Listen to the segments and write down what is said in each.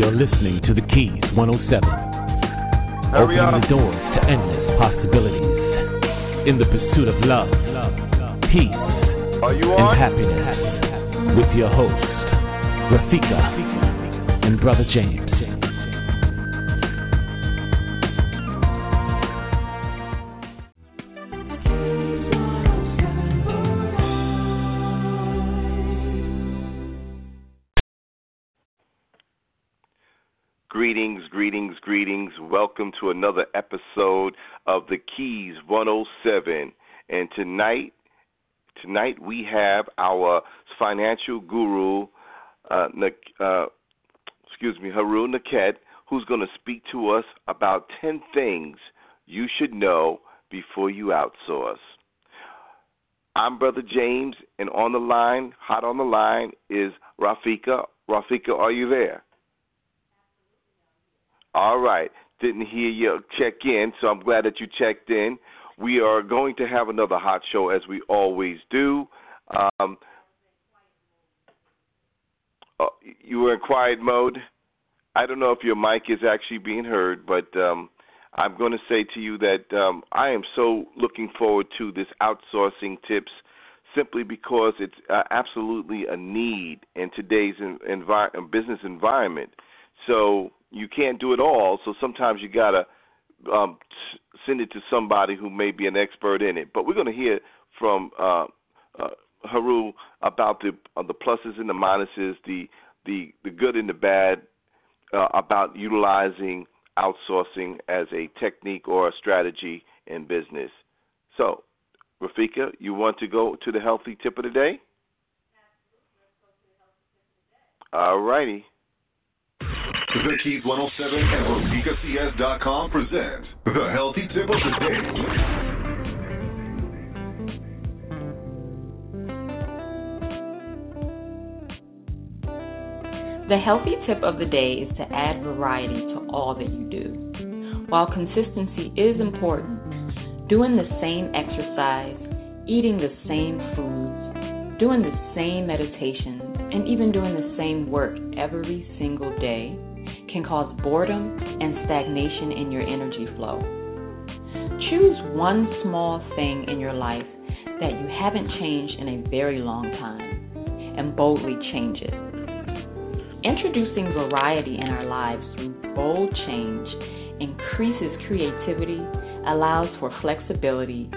You're listening to The Keys 107. Hurry opening up. the doors to endless possibilities. In the pursuit of love, peace, Are you and happiness. With your host, Rafika and Brother James. 107. And tonight, tonight we have our financial guru, uh, uh, excuse me, Heru Nekhet, who's going to speak to us about 10 things you should know before you outsource. I'm Brother James, and on the line, hot on the line, is Rafika. Rafika, are you there? All right. Didn't hear you check in, so I'm glad that you checked in. We are going to have another hot show as we always do. Um, uh, you were in quiet mode. I don't know if your mic is actually being heard, but um, I'm going to say to you that um, I am so looking forward to this outsourcing tips simply because it's uh, absolutely a need in today's envi- business environment. So you can't do it all. So sometimes you gotta um, send it to somebody who may be an expert in it. But we're going to hear from uh, uh, Heru about the uh, the pluses and the minuses, the the the good and the bad uh, about utilizing outsourcing as a technique or a strategy in business. So, Rafika, you want to go to the healthy tip of the day? All righty. The Keys 107 and RafikaCS.com present the healthy tip of the day. The healthy tip of the day is to add variety to all that you do. While consistency is important, doing the same exercise, eating the same foods, doing the same meditations, and even doing the same work every single day can cause boredom and stagnation in your energy flow. Choose one small thing in your life that you haven't changed in a very long time and boldly change it. Introducing variety in our lives through bold change increases creativity, allows for flexibility,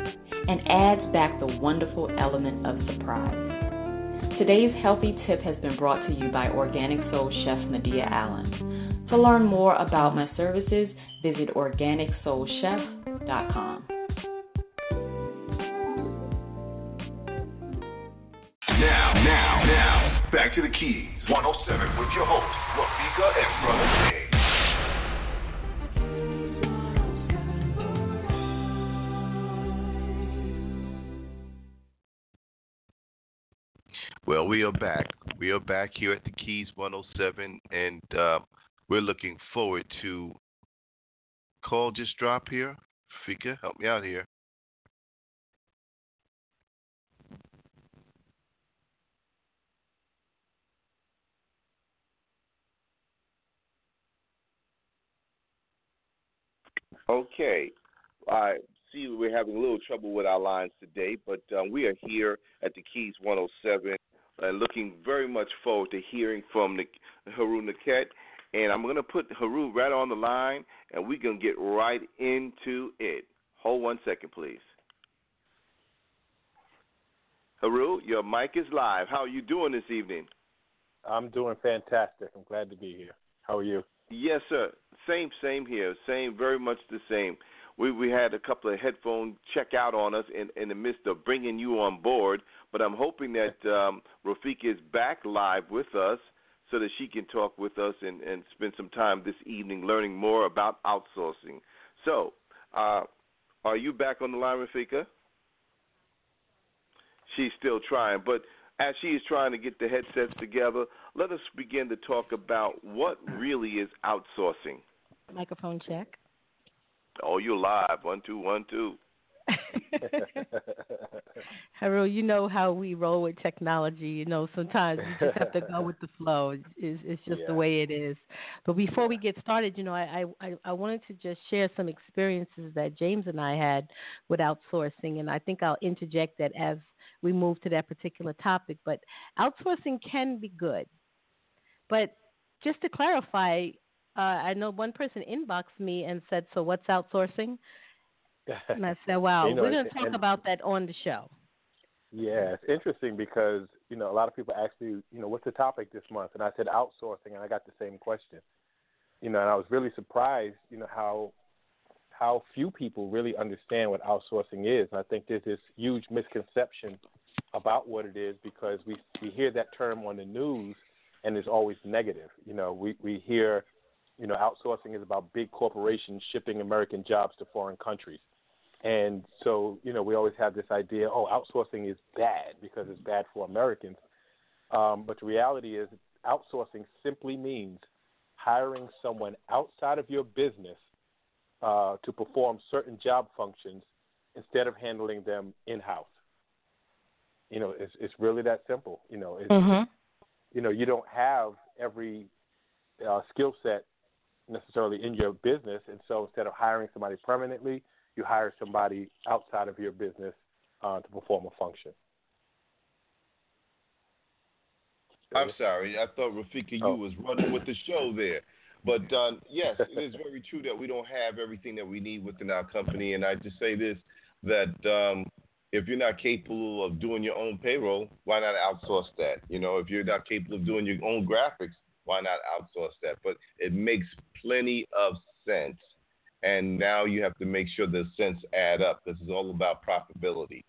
and adds back the wonderful element of surprise. Today's healthy tip has been brought to you by Organic Soul Chef Medea Allen. To learn more about my services, visit organicsoulchef.com. Now, now, now, back to the Keys 107 with your host, Rafika and Brother James. Well, we are back. We are back here at the Keys 107, and uh, we're looking forward to. Call just drop here. Fika, help me out here. Okay. I see we're having a little trouble with our lines today, but um, we are here at the Keys 107 and looking very much forward to hearing from the, Heru Nekhet. And I'm going to put Heru right on the line, and we're going to get right into it. Hold one second, please. Heru, your mic is live. How are you doing this evening? I'm doing fantastic. I'm glad to be here. How are you? Yes, sir. Same, same here. Same, very much the same. We we had a couple of headphone check out on us in in the midst of bringing you on board, but I'm hoping that um, Rafika is back live with us so that she can talk with us and and spend some time this evening learning more about outsourcing. So, uh, are you back on the line, Rafika? She's still trying, but as she is trying to get the headsets together, let us begin to talk about what really is outsourcing. Microphone check. Oh, you're live. One, two, one, two. Harold, you know how we roll with technology. You know, sometimes you just have to go with the flow. It's, it's just yeah. the way it is. But before we get started, you know, I, I I wanted to just share some experiences that James and I had with outsourcing, and I think I'll interject that as we move to that particular topic. But outsourcing can be good. But just to clarify, uh, I know one person inboxed me and said, "So what's outsourcing?" And I said, "Wow, You know, we're going to talk and- about that on the show." Yeah, it's interesting because you know a lot of people ask me, you know, what's the topic this month, and I said outsourcing, and I got the same question. You know, and I was really surprised, you know, how how few people really understand what outsourcing is. And I think there's this huge misconception about what it is because we we hear that term on the news, and it's always negative. You know, we we hear, you know, outsourcing is about big corporations shipping American jobs to foreign countries. And so, you know, we always have this idea, oh, outsourcing is bad because it's bad for Americans. Um, but the reality is, outsourcing simply means hiring someone outside of your business uh, to perform certain job functions instead of handling them in house. You know, it's it's really that simple. You know, it's, Mm-hmm. you know, you don't have every uh, skill set necessarily in your business, and so instead of hiring somebody permanently, you hire somebody outside of your business uh, to perform a function. I'm sorry. I thought Rafika, you Oh. was running with the show there. But uh, yes, it is very true that we don't have everything that we need within our company. And I just say this that um, if you're not capable of doing your own payroll, why not outsource that? You know, if you're not capable of doing your own graphics, why not outsource that? But it makes plenty of sense. And now you have to make sure the sense add up. This is all about profitability.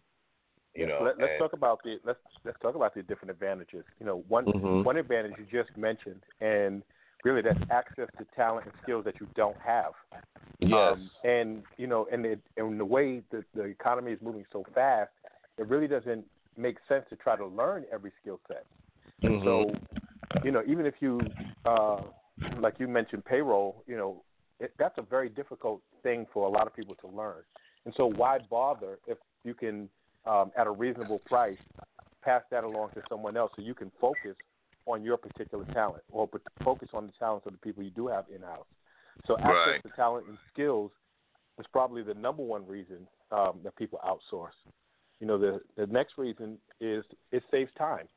You know, Let, let's and- talk about the let's let's talk about the different advantages. You know, one Mhm. one advantage you just mentioned, and really that's access to talent and skills that you don't have. yes. Um, and you know, and it, and the way that the economy is moving so fast, it really doesn't make sense to try to learn every skill set. And Mhm. so, you know, even if you, uh, like you mentioned, payroll, you know, it, that's a very difficult thing for a lot of people to learn. And so, why bother if you can, um, at a reasonable price, pass that along to someone else so you can focus on your particular talent or focus on the talents of the people you do have in house. So, access Right. to talent and skills is probably the number one reason um, that people outsource. You know, the the next reason is it saves time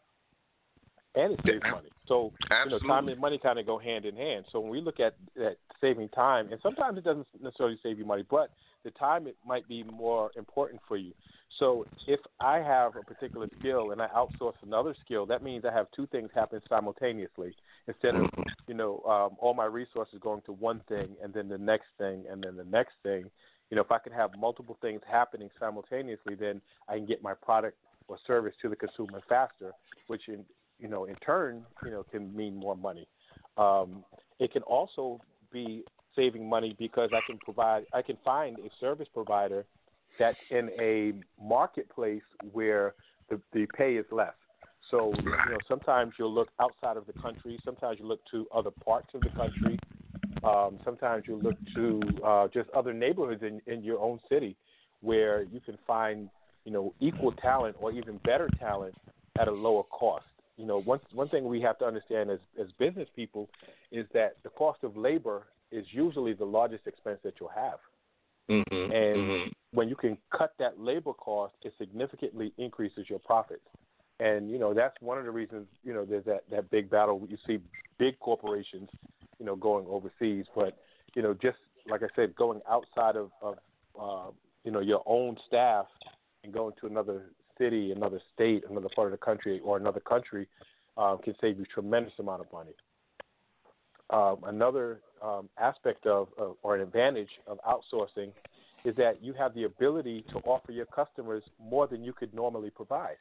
and it saves money. So you know, time and money kind of go hand in hand. So when we look at at saving time, and sometimes it doesn't necessarily save you money, but the time it might be more important for you. So if I have a particular skill and I outsource another skill, that means I have two things happen simultaneously instead of you know um, all my resources going to one thing and then the next thing and then the next thing. You know, if I can have multiple things happening simultaneously, then I can get my product or service to the consumer faster, which in you know in turn you know can mean more money. Um, it can also be saving money because I can provide I can find a service provider that's in a marketplace where the, the pay is less. So you know sometimes you'll look outside of the country, sometimes you look to other parts of the country, um, sometimes you look to uh, just other neighborhoods in, in your own city where you can find you know equal talent or even better talent at a lower cost. You know, one one thing we have to understand as as business people is that the cost of labor is usually the largest expense that you'll have. Mhm. And Mhm. when you can cut that labor cost, it significantly increases your profits. And you know that's one of the reasons you know there's that that big battle. You see big corporations, you know, going overseas, but you know just like I said, going outside of of uh, you know your own staff and going to another city, another state, another part of the country, or another country um, can save you tremendous amount of money. Um, another um, aspect of, of or an advantage of outsourcing is that you have the ability to offer your customers more than you could normally provide.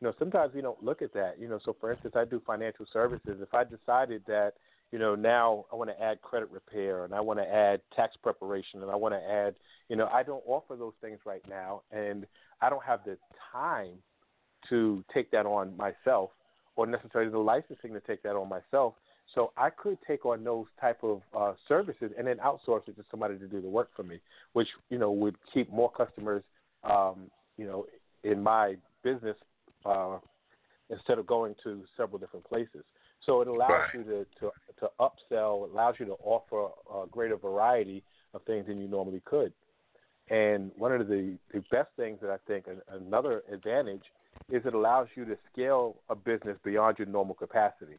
You know, sometimes we don't look at that. You know, so for instance, I do financial services. If I decided that, you know, now I want to add credit repair and I want to add tax preparation and I want to add, you know, I don't offer those things right now, and I don't have the time to take that on myself or necessarily the licensing to take that on myself. So I could take on those type of uh, services and then outsource it to somebody to do the work for me, which you know would keep more customers um, you know, in my business uh, instead of going to several different places. So it allows Right. you to, to to upsell, it allows you to offer a greater variety of things than you normally could. And one of the, the best things that I think another advantage is it allows you to scale a business beyond your normal capacity.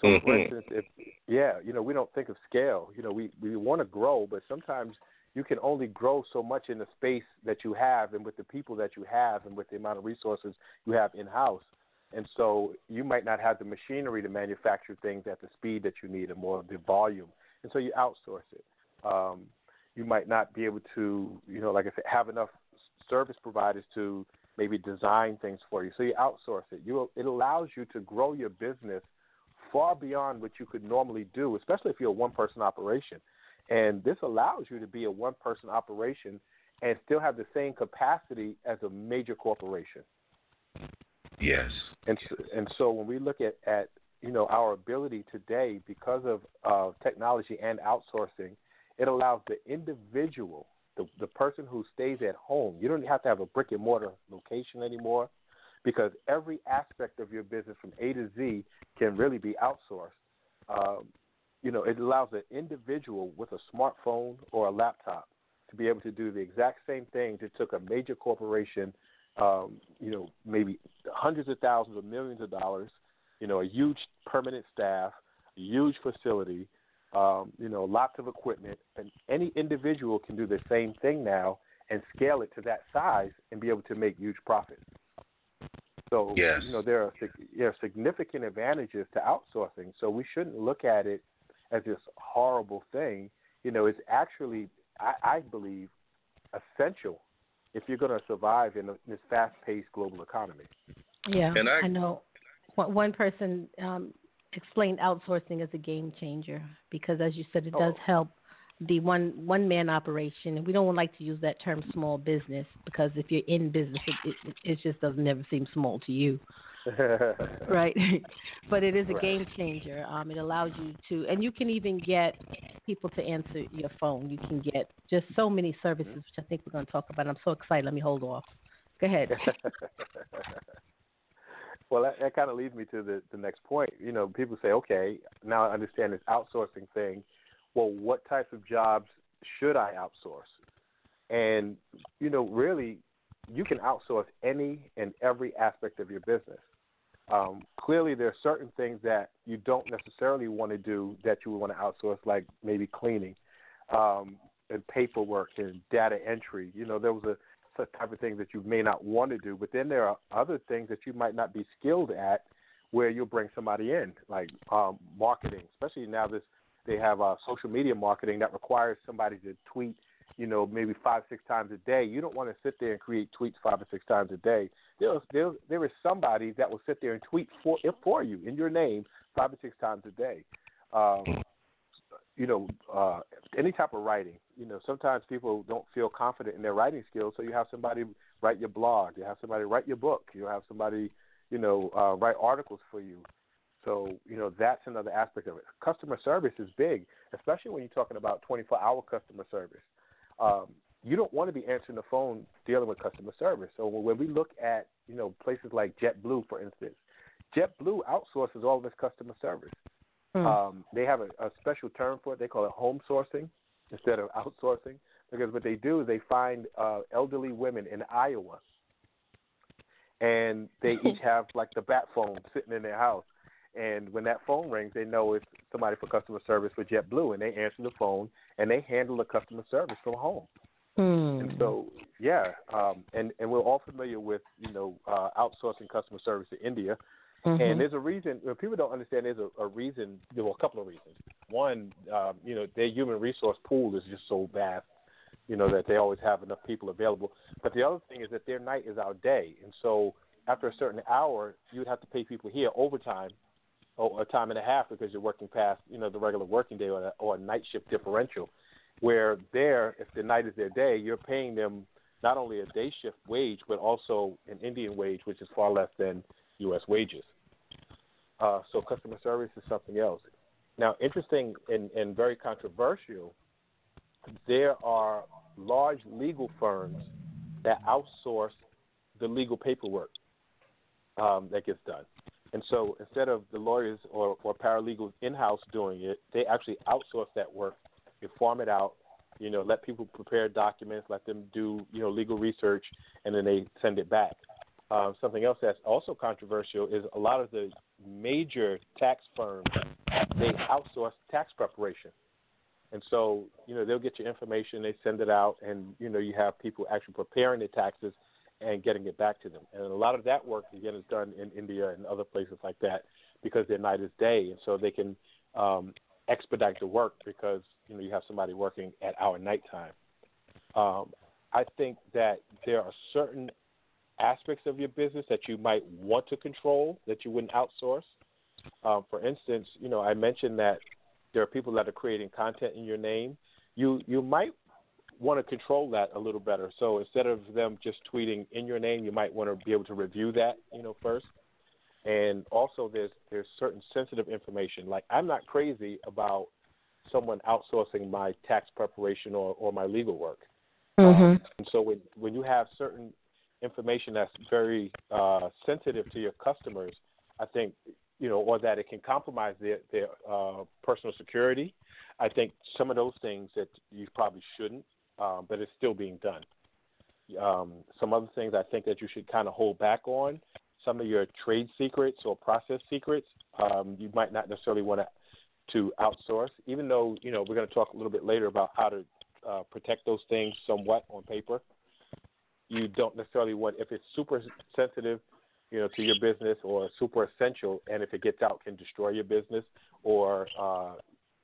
So, for Mhm. instance, if yeah, you know, we don't think of scale. You know, we we want to grow, but sometimes you can only grow so much in the space that you have, and with the people that you have, and with the amount of resources you have in house. And so, you might not have the machinery to manufacture things at the speed that you need, and more of the volume. And so, you outsource it. Um, you might not be able to, you know, like I said, have enough service providers to maybe design things for you. So you outsource it. You it allows you to grow your business far beyond what you could normally do, especially if you're a one person operation. And this allows you to be a one person operation and still have the same capacity as a major corporation. Yes. And so, and so when we look at, at you know our ability today because of uh, technology and outsourcing, it allows the individual, the the person who stays at home. You don't have to have a brick and mortar location anymore, because every aspect of your business from A to Z can really be outsourced. Um, you know, it allows an individual with a smartphone or a laptop to be able to do the exact same things it took a major corporation um, you know, maybe hundreds of thousands or millions of dollars, you know, a huge permanent staff, a huge facility, um, you know, lots of equipment, and any individual can do the same thing now and scale it to that size and be able to make huge profits. So, Yes. you know, there are there are significant advantages to outsourcing. So we shouldn't look at it as this horrible thing. You know, it's actually, I, I believe, essential if you're going to survive in this fast-paced global economy. Yeah, And I- I know. One one person um, explained outsourcing as a game changer because, as you said, it does Oh. help the one one man operation. And we don't like to use that term small business because if you're in business, it it, it just doesn't never seem small to you, right? but it is a Right. game changer. Um, it allows you to, and you can even get people to answer your phone. You can get just so many services, which I think we're going to talk about. I'm so excited. Let me hold off. Go ahead. well, that, that kind of leads me to the, the next point. You know, people say, okay, now I understand this outsourcing thing. Well, what types of jobs should I outsource? And, you know, really, you can outsource any and every aspect of your business. Um, clearly, there are certain things that you don't necessarily want to do that you would want to outsource, like maybe cleaning um, and paperwork and data entry. You know, there was a such type of things that you may not want to do, but then there are other things that you might not be skilled at, where you'll bring somebody in, like um, marketing. Especially now, this they have uh, social media marketing that requires somebody to tweet you know, maybe five, six times a day. You don't want to sit there and create tweets five or six times a day. There, there, there is somebody that will sit there and tweet for for you in your name five or six times a day. Um, you know, uh, any type of writing. You know, sometimes people don't feel confident in their writing skills, so you have somebody write your blog. You have somebody write your book. You have somebody, you know, uh, write articles for you. So, you know, that's another aspect of it. Customer service is big, especially when you're talking about 24-hour customer service um, you don't want to be answering the phone dealing with customer service. So when we look at you know places like JetBlue, for instance, JetBlue outsources all of its customer service. Hmm. Um, they have a, a special term for it. They call it home sourcing instead of outsourcing because what they do is they find uh, elderly women in Iowa, and they each have like the bat phone sitting in their house. And when that phone rings, they know it's somebody for customer service for JetBlue, and they answer the phone and they handle the customer service from home. Hmm. And so, yeah, um, and and we're all familiar with you know uh, outsourcing customer service to India, Mhm. and there's a reason. Well, people don't understand. There's a, a reason. There were a couple of reasons. One, um, you know, their human resource pool is just so vast, you know, that they always have enough people available. But the other thing is that their night is our day, and so after a certain hour, you would have to pay people here overtime or a time and a half because you're working past, you know, the regular working day or a, or a night shift differential. Where there, if the night is their day, you're paying them not only a day shift wage but also an Indian wage, which is far less than U.S. wages. Uh, so customer service is something else. Now, interesting and, and very controversial, there are large legal firms that outsource the legal paperwork um, that gets done. And so instead of the lawyers or, or paralegals in house doing it, they actually outsource that work. They farm it out, you know, let people prepare documents, let them do, you know, legal research, and then they send it back. Uh, something else that's also controversial is a lot of the major tax firms they outsource tax preparation. And so, you know, they'll get your information, they send it out, and you know, you have people actually preparing the taxes and getting it back to them. And a lot of that work again is done in India and other places like that because their night is day, and so they can um, expedite the work because you know you have somebody working at our nighttime. Um, I think that there are certain aspects of your business that you might want to control that you wouldn't outsource. Um, for instance, you know I mentioned that there are people that are creating content in your name. You you might want to control that a little better. So instead of them just tweeting in your name, you might want to be able to review that, you know, first. And also, there's there's certain sensitive information. Like I'm not crazy about someone outsourcing my tax preparation or, or my legal work. Mm-hmm. Um, and so when when you have certain information that's very uh, sensitive to your customers, I think you know, or that it can compromise their their uh, personal security. I think some of those things that you probably shouldn't um, but it's still being done. Um, some other things I think that you should kind of hold back on. Some of your trade secrets or process secrets, um, you might not necessarily want to to outsource. Even though you know we're going to talk a little bit later about how to uh, protect those things somewhat on paper. You don't necessarily want if it's super sensitive, you know, to your business or super essential, and if it gets out, can destroy your business or uh,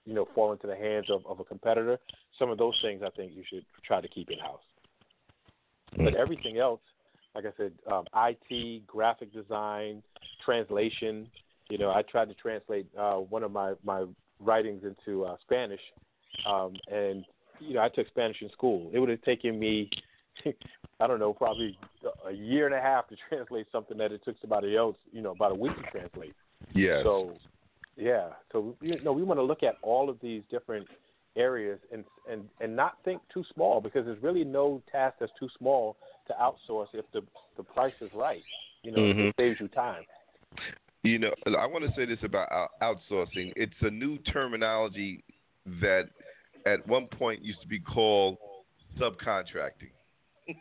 you know, fall into the hands of, of a competitor. Some of those things I think you should try to keep in house. But everything else, like I said, um, IT, graphic design, translation. You know, I tried to translate uh, one of my my writings into uh, Spanish, um, and you know, I took Spanish in school. It would have taken me, I don't know, probably a year and a half to translate something that it took somebody else, you know, about a week to translate. Yeah. So yeah. So you know, we want to look at all of these different areas and and and not think too small because there's really no task that's too small to outsource if the the price is right. You know, mm-hmm. it saves you time. You know, I want to say this about outsourcing. It's a new terminology that at one point used to be called subcontracting.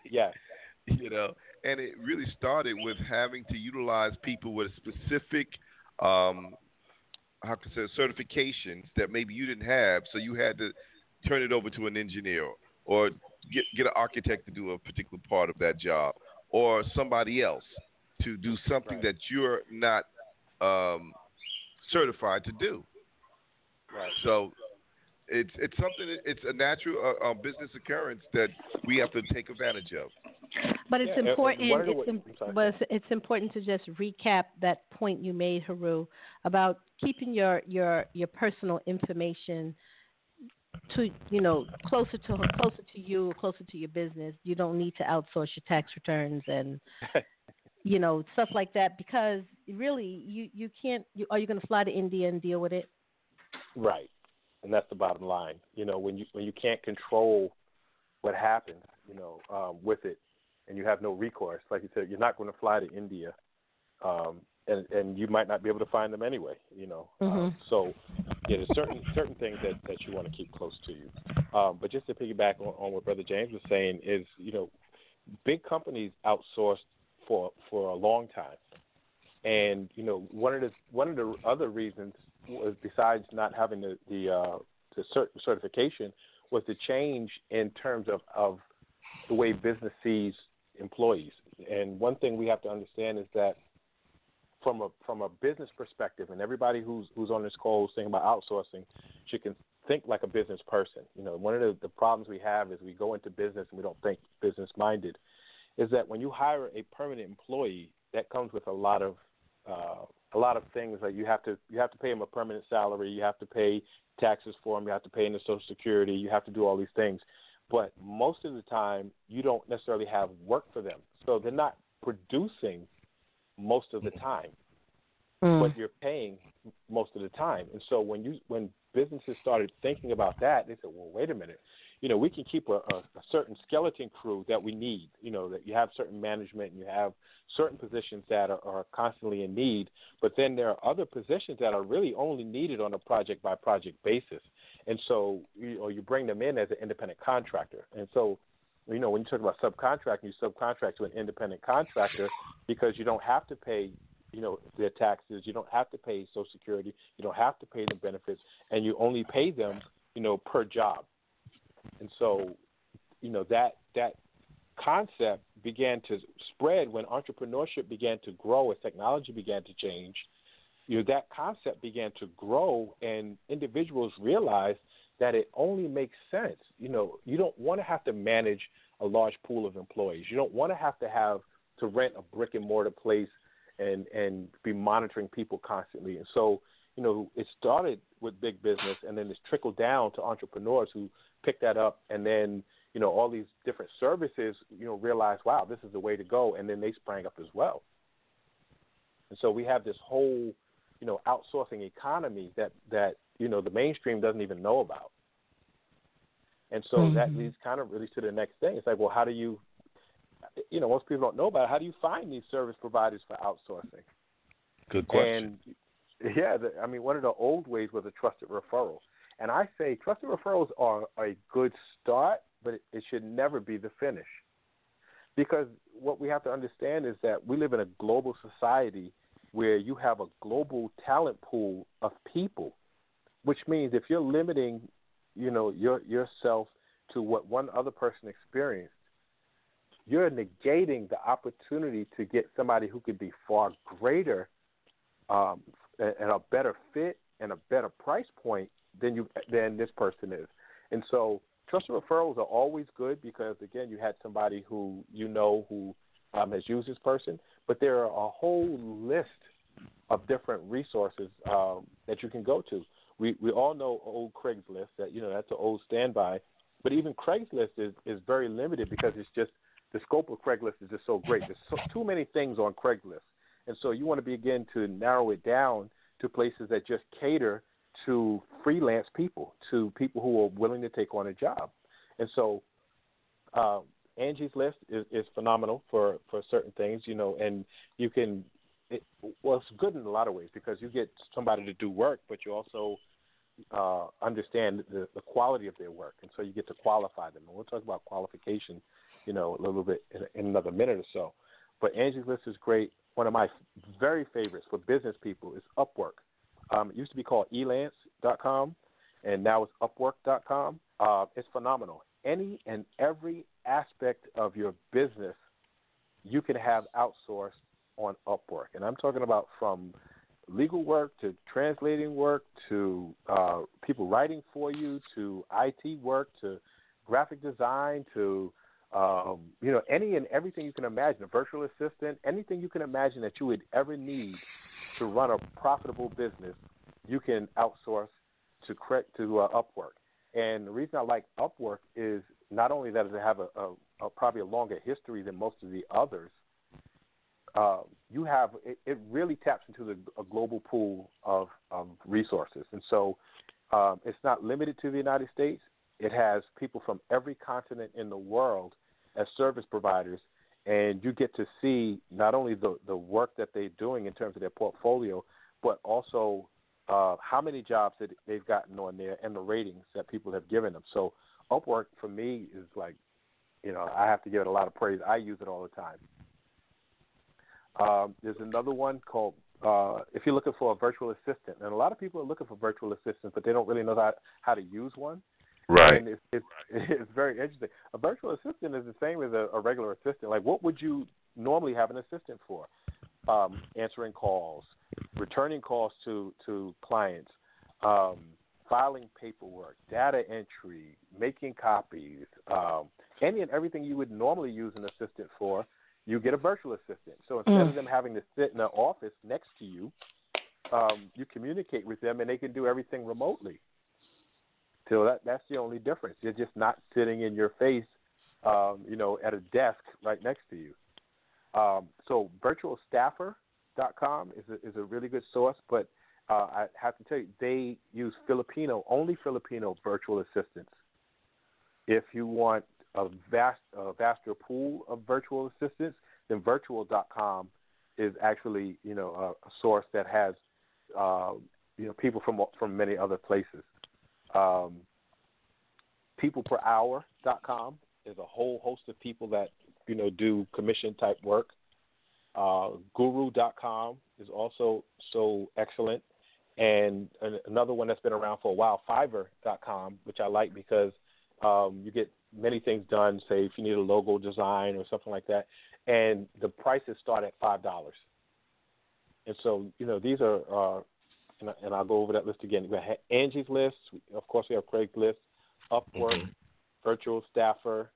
Yeah. you know, and it really started with having to utilize people with specific um, how can I say certifications that maybe you didn't have, so you had to turn it over to an engineer or get get an architect to do a particular part of that job, or somebody else to do something right. that you're not um, certified to do. Right. So it's it's something it's a natural uh, uh, business occurrence that we have to take advantage of. But it's yeah, important. It's, but it's, it's important to just recap that point you made, Heru, about keeping your your your personal information to you know closer to closer to you, closer to your business. You don't need to outsource your tax returns and you know stuff like that because really you you can't. You, are you going to fly to India and deal with it? Right, and that's the bottom line. You know when you when you can't control what happens, you know, um, with it, and you have no recourse. Like you said, you're not going to fly to India, um, and and you might not be able to find them anyway. You know, mm-hmm. um, so yeah, there's certain certain things that that you want to keep close to you. Um, but just to piggyback on, on what Brother James was saying is, you know, big companies outsourced for for a long time, and you know, one of the one of the other reasons besides not having the the uh, the cert- certification was the change in terms of of the way business sees employees. And one thing we have to understand is that from a from a business perspective, and everybody who's who's on this call who's thinking about outsourcing should can think like a business person. You know, one of the, the problems we have is we go into business and we don't think business minded. Is that when you hire a permanent employee, that comes with a lot of uh, a lot of things. Like you have to you have to pay them a permanent salary, you have to pay taxes for them, you have to pay into Social Security, you have to do all these things but most of the time you don't necessarily have work for them. So they're not producing most of the time, mm. but you're paying most of the time. And so when you when businesses started thinking about that, they said, well, wait a minute, you know, we can keep a, a, a certain skeleton crew that we need. You know, that you have certain management and you have certain positions that are, are constantly in need, but then there are other positions that are really only needed on a project by project basis. And so, you know, you bring them in as an independent contractor. And so, you know, when you talk about subcontracting, you subcontract to an independent contractor because you don't have to pay, you know, their taxes, you don't have to pay Social Security, you don't have to pay them benefits, and you only pay them, you know, per job. And so, you know, that that concept began to spread when entrepreneurship began to grow as technology began to change. You know, that concept began to grow, and individuals realized that it only makes sense. You know, you don't want to have to manage a large pool of employees. You don't want to have to have to rent a brick and mortar place and and be monitoring people constantly. And so, you know, it started with big business, and then it's trickled down to entrepreneurs who pick that up, and then you know all these different services, you know, realize, wow, this is the way to go, and then they sprang up as well. And so we have this whole, you know, outsourcing economy that that you know the mainstream doesn't even know about. And so mm-hmm. that leads kind of really to the next thing. It's like, well, how do you, you know, most people don't know about it. How do you find these service providers for outsourcing? Good question. And yeah, the, I mean, one of the old ways was a trusted referral. And I say trusted referrals are a good start, but it, it should never be the finish. Because what we have to understand is that we live in a global society where you have a global talent pool of people, which means if you're limiting, you know, your yourself to what one other person experienced, you're negating the opportunity to get somebody who could be far greater um, and a better fit and a better price point than you than this person is. And so trusted referrals are always good because again, you had somebody who you know who um, has used this person, but there are a whole list of different resources um, that you can go to. We we all know old Craigslist that you know that's an old standby, but even Craigslist is is very limited because it's just the scope of Craigslist is just so great. There's so, too many things on Craigslist, and so you want to begin to narrow it down to places that just cater to freelance people, to people who are willing to take on a job. And so uh, Angie's List is, is phenomenal for, for certain things, you know, and you can, it, well, it's good in a lot of ways because you get somebody to do work, but you also uh, understand the, the quality of their work, and so you get to qualify them. And we'll talk about qualification, you know, a little bit in, in another minute or so. But Angie's List is great. One of my very favorites for business people is Upwork. Um, it used to be called elance.com, and now it's upwork.com. Uh, it's phenomenal. Any and every aspect of your business you can have outsourced on Upwork. And I'm talking about from legal work to translating work to uh, people writing for you to IT work to graphic design to um, you know any and everything you can imagine a virtual assistant anything you can imagine that you would ever need to run a profitable business, you can outsource to to uh, Upwork. And the reason I like Upwork is not only that it have a, a, a probably a longer history than most of the others. Uh, you have it, it, really taps into the, a global pool of, of resources, and so um, it's not limited to the United States. It has people from every continent in the world as service providers and you get to see not only the the work that they're doing in terms of their portfolio, but also uh, how many jobs that they've gotten on there and the ratings that people have given them. So Upwork for me is like, you know, I have to give it a lot of praise. I use it all the time. Um, there's another one called uh, if you're looking for a virtual assistant, and a lot of people are looking for virtual assistants, but they don't really know how, how to use one. Right. And it's, it's, it's very interesting. A virtual assistant is the same as a, a regular assistant. Like, what would you normally have an assistant for? Um, answering calls, returning calls to to clients, um, filing paperwork, data entry, making copies, um, any and everything you would normally use an assistant for. You get a virtual assistant. So instead mm. of them having to sit in the office next to you, um, you communicate with them and they can do everything remotely. So that that's the only difference. You're just not sitting in your face, um, you know, at a desk right next to you. Um, so virtualstaffer.com is a, is a really good source, but uh, I have to tell you, they use Filipino, only Filipino virtual assistants. If you want a vast, a vaster pool of virtual assistants, then virtual.com is actually you know a, a source that has uh, you know people from from many other places. Um, peopleperhour.com is a whole host of people that you know do commission type work. Uh, Guru.com is also so excellent, and another one that's been around for a while, Fiverr.com, which I like because um, you get many things done. Say if you need a logo design or something like that, and the prices start at five dollars. And so you know these are, uh, and, and I'll go over that list again. We have Angie's List, of course. We have Craigslist, Upwork, mm-hmm. Virtual Staffer,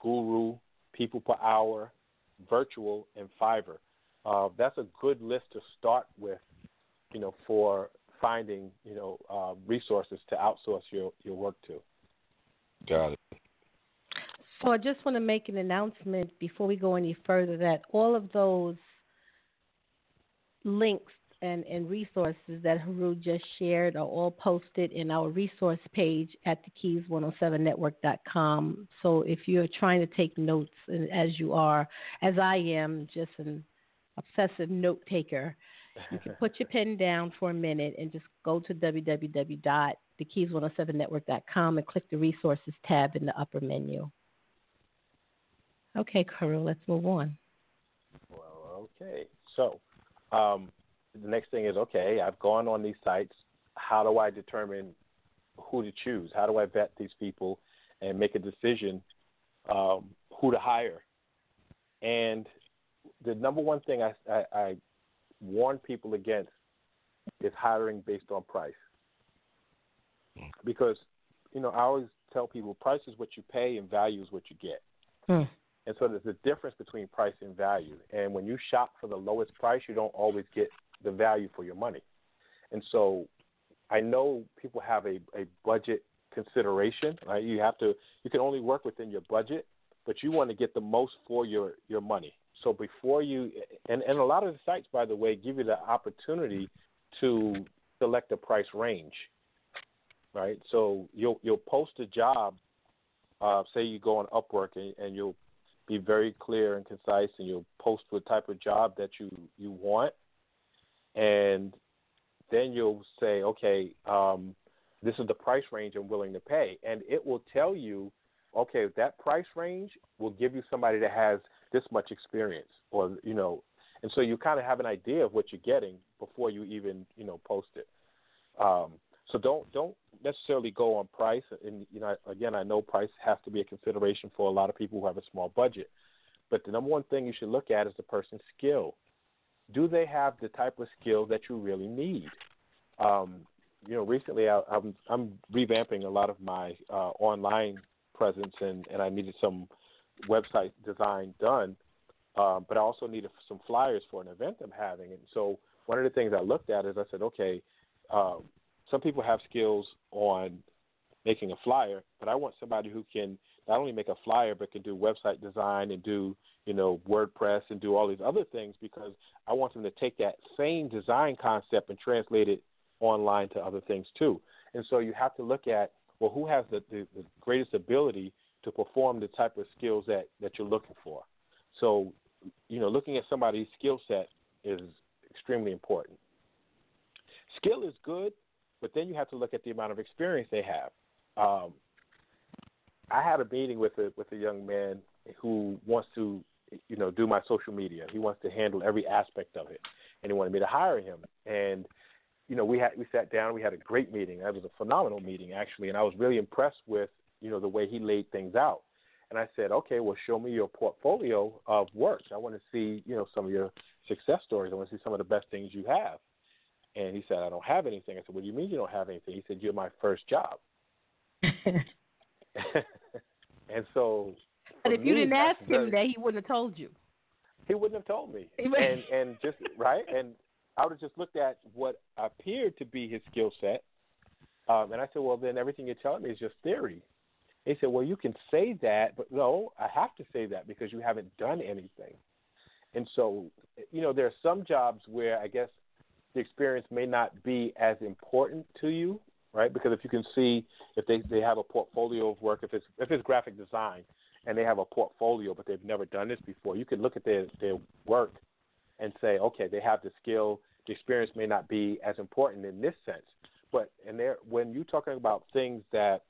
Guru, People Per Hour, Virtual, and Fiverr. Uh, that's a good list to start with, you know, for finding you know uh, resources to outsource your your work to. Got it. So I just want to make an announcement before we go any further that all of those links and, and resources that Heru just shared are all posted in our resource page at thekeys107network.com. So if you're trying to take notes, as you are, as I am, just an obsessive note taker, you can put your pen down for a minute and just go to www.thekeys107network.com and click the resources tab in the upper menu. Okay, Heru, let's move on. Well, okay. So, um, the next thing is okay, I've gone on these sites. How do I determine who to choose? How do I vet these people and make a decision um, who to hire? And the number one thing I, I, I warn people against is hiring based on price. Because, you know, I always tell people price is what you pay and value is what you get. Hmm. And so there's a difference between price and value. And when you shop for the lowest price, you don't always get the value for your money. And so I know people have a, a budget consideration, right? You have to you can only work within your budget, but you want to get the most for your, your money. So before you and, and a lot of the sites by the way give you the opportunity to select a price range. Right? So you'll you'll post a job, uh, say you go on Upwork and, and you'll be very clear and concise and you'll post the type of job that you, you want and then you'll say, okay, um, this is the price range I'm willing to pay, and it will tell you, okay, that price range will give you somebody that has this much experience, or you know, and so you kind of have an idea of what you're getting before you even you know post it. Um, so don't don't necessarily go on price, and you know, again, I know price has to be a consideration for a lot of people who have a small budget, but the number one thing you should look at is the person's skill do they have the type of skill that you really need? Um, you know, recently I, I'm, I'm revamping a lot of my uh, online presence, and, and I needed some website design done. Um, but I also needed some flyers for an event I'm having, and so one of the things I looked at is I said, okay, um, some people have skills on making a flyer, but I want somebody who can not only make a flyer but can do website design and do you know WordPress and do all these other things because I want them to take that same design concept and translate it online to other things too. And so you have to look at well who has the, the, the greatest ability to perform the type of skills that that you're looking for. So you know looking at somebody's skill set is extremely important. Skill is good, but then you have to look at the amount of experience they have. Um, I had a meeting with a with a young man who wants to, you know, do my social media. He wants to handle every aspect of it, and he wanted me to hire him. And you know, we had we sat down. We had a great meeting. That was a phenomenal meeting actually, and I was really impressed with you know the way he laid things out. And I said, okay, well, show me your portfolio of work. I want to see you know some of your success stories. I want to see some of the best things you have. And he said, I don't have anything. I said, What do you mean you don't have anything? He said, You're my first job. and so, but if me, you didn't ask very, him that, he wouldn't have told you. He wouldn't have told me. and and just right, and I would have just looked at what appeared to be his skill set, um, and I said, well, then everything you're telling me is just theory. He said, well, you can say that, but no, I have to say that because you haven't done anything. And so, you know, there are some jobs where I guess the experience may not be as important to you right? Because if you can see if they they have a portfolio of work, if it's if it's graphic design and they have a portfolio but they've never done this before, you can look at their their work and say, okay, they have the skill. The experience may not be as important in this sense, but and there when you're talking about things that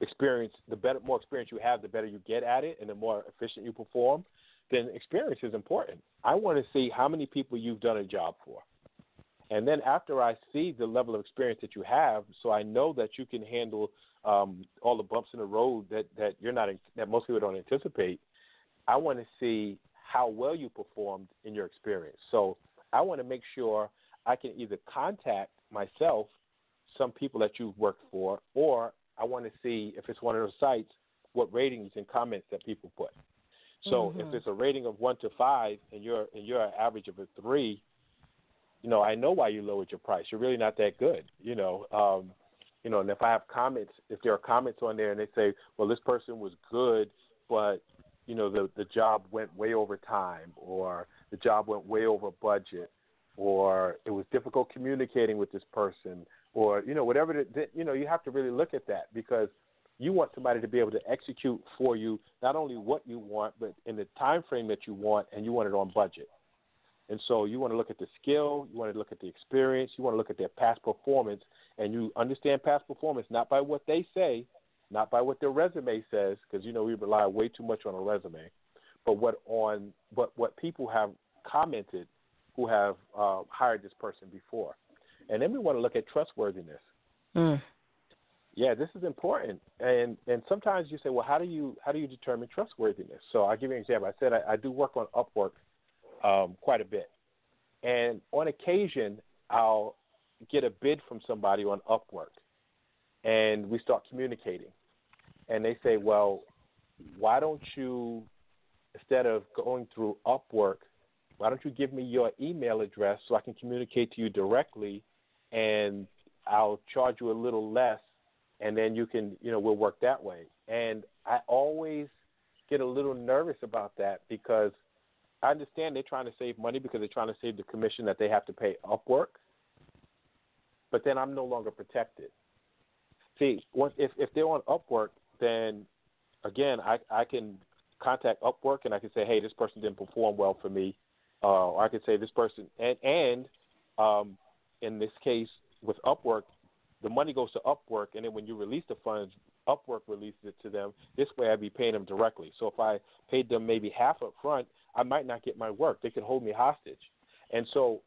experience, the better more experience you have, the better you get at it, and the more efficient you perform. Then experience is important. I want to see how many people you've done a job for. And then after I see the level of experience that you have, so I know that you can handle um, all the bumps in the road that, that you're not that most people don't anticipate. I want to see how well you performed in your experience. So I want to make sure I can either contact myself some people that you've worked for, or I want to see if it's one of those sites what ratings and comments that people put. So mm-hmm. if it's a rating of one to five and you're and you're an average of a three, you know, I know why you lowered your price. You're really not that good, you know. Um, you know, and if I have comments, if there are comments on there and they say, well, this person was good, but you know, the the job went way over time, or the job went way over budget, or it was difficult communicating with this person, or you know, whatever. The, you know, you have to really look at that because you want somebody to be able to execute for you not only what you want, but in the time frame that you want, and you want it on budget. And so you want to look at the skill, you want to look at the experience, you want to look at their past performance, and you understand past performance not by what they say, not by what their resume says, because you know we rely way too much on a resume, but what on but what people have commented who have uh, hired this person before, and then we want to look at trustworthiness. Mm. Yeah, this is important, and and sometimes you say, well, how do you how do you determine trustworthiness? So I'll give you an example. I said I, I do work on Upwork um, quite a bit. And on occasion, I'll get a bid from somebody on Upwork, and we start communicating. And they say, well, why don't you, instead of going through Upwork, why don't you give me your email address so I can communicate to you directly, and I'll charge you a little less, and then you can, you know, we'll work that way. And I always get a little nervous about that because – I understand they're trying to save money because they're trying to save the commission that they have to pay Upwork, but then I'm no longer protected. See, if if they're on Upwork, then again I I can contact Upwork and I can say, hey, this person didn't perform well for me, uh, or I could say this person and and um, in this case with Upwork, the money goes to Upwork, and then when you release the funds, Upwork releases it to them. This way, I'd be paying them directly. So if I paid them maybe half up front, I might not get my work. They could hold me hostage. And so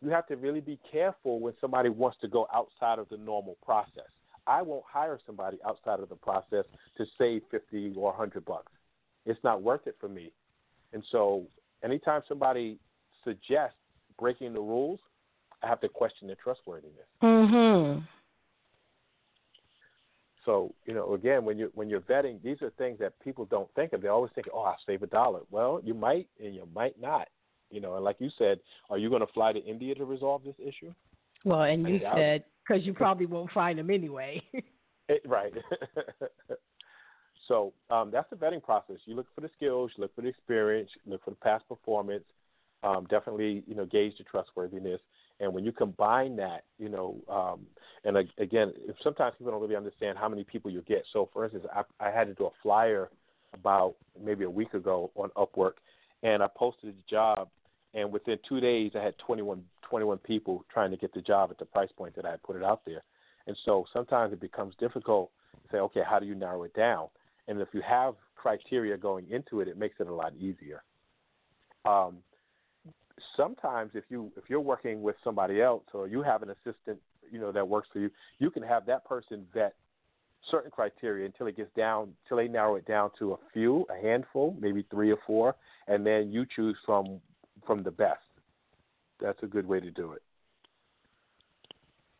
you have to really be careful when somebody wants to go outside of the normal process. I won't hire somebody outside of the process to save 50 or 100 bucks. It's not worth it for me. And so anytime somebody suggests breaking the rules, I have to question their trustworthiness. Mhm. So you know, again, when you when you're vetting, these are things that people don't think of. They always think, "Oh, I'll save a dollar." Well, you might, and you might not. You know, and like you said, are you going to fly to India to resolve this issue? Well, and you said because you probably won't find them anyway. it, right. so um, that's the vetting process. You look for the skills, you look for the experience, you look for the past performance. Um, definitely, you know, gauge the trustworthiness. And when you combine that, you know, um, and again, sometimes people don't really understand how many people you get. So, for instance, I, I had to do a flyer about maybe a week ago on Upwork, and I posted the job, and within two days, I had 21, 21 people trying to get the job at the price point that I had put it out there. And so sometimes it becomes difficult to say, okay, how do you narrow it down? And if you have criteria going into it, it makes it a lot easier. Um, sometimes if you if you're working with somebody else or you have an assistant you know that works for you you can have that person vet certain criteria until it gets down until they narrow it down to a few a handful maybe three or four and then you choose from from the best. That's a good way to do it.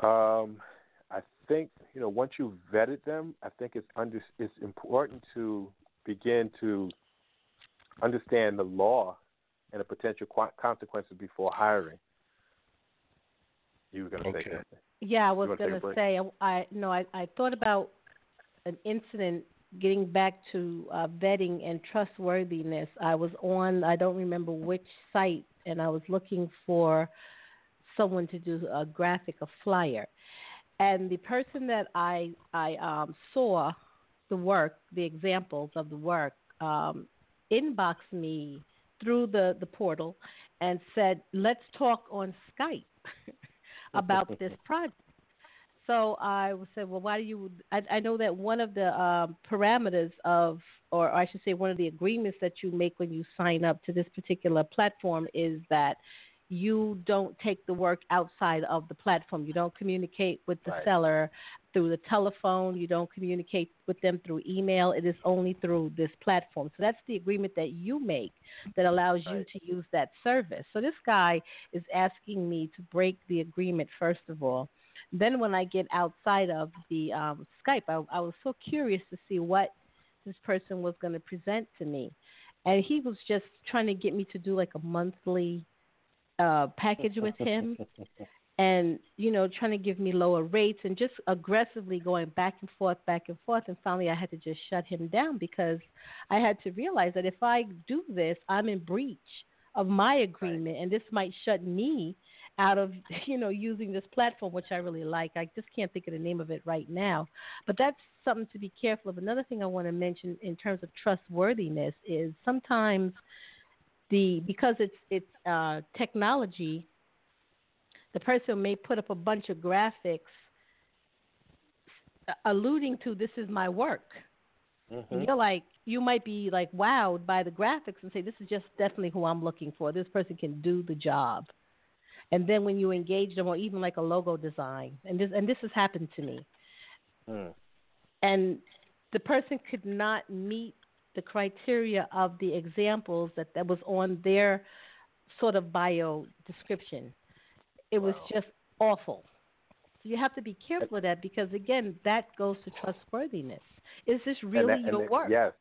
Um, i think you know once you've vetted them i think it's under it's important to begin to understand the law and the potential consequences before hiring. You were going to okay. say something. Yeah, I was going to say. I no, I I thought about an incident getting back to uh, vetting and trustworthiness. I was on I don't remember which site, and I was looking for someone to do a graphic, a flyer. and the person that I I um, saw the work, the examples of the work, um, inboxed me through the the portal and said, "Let's talk on Skype about this project." So I said, "Well, why do you?" I, I know that one of the um, parameters of, or I should say, one of the agreements that you make when you sign up to this particular platform is that you don't take the work outside of the platform. You don't communicate with the Right. seller through the telephone. You don't communicate with them through email. It is only through this platform. So that's the agreement that you make that allows you to use that service. So this guy is asking me to break the agreement first of all. Then when I get outside of the um, Skype, I, I was so curious to see what this person was going to present to me, and he was just trying to get me to do like a monthly uh, package with him and you know trying to give me lower rates and just aggressively going back and forth back and forth. And finally i had to just shut him down because i had to realize that if i do this i'm in breach of my agreement. And this might shut me out of you know using this platform which i really like. I just can't think of the name of it right now. But that's something to be careful of. Another thing i want to mention in terms of trustworthiness is sometimes the because it's it's uh, technology, the person may put up a bunch of graphics alluding to this is my work. Mm-hmm. And you're like, you might be like wowed by the graphics and say, this is just definitely who I'm looking for. This person can do the job. And then when you engage them, or even like a logo design, and this and this has happened to me, Mm. and the person could not meet the criteria of the examples that, that was on their sort of bio description. It was just awful. So you have to be careful of that because again, that goes to trustworthiness. Is this And really that- your work? Yes,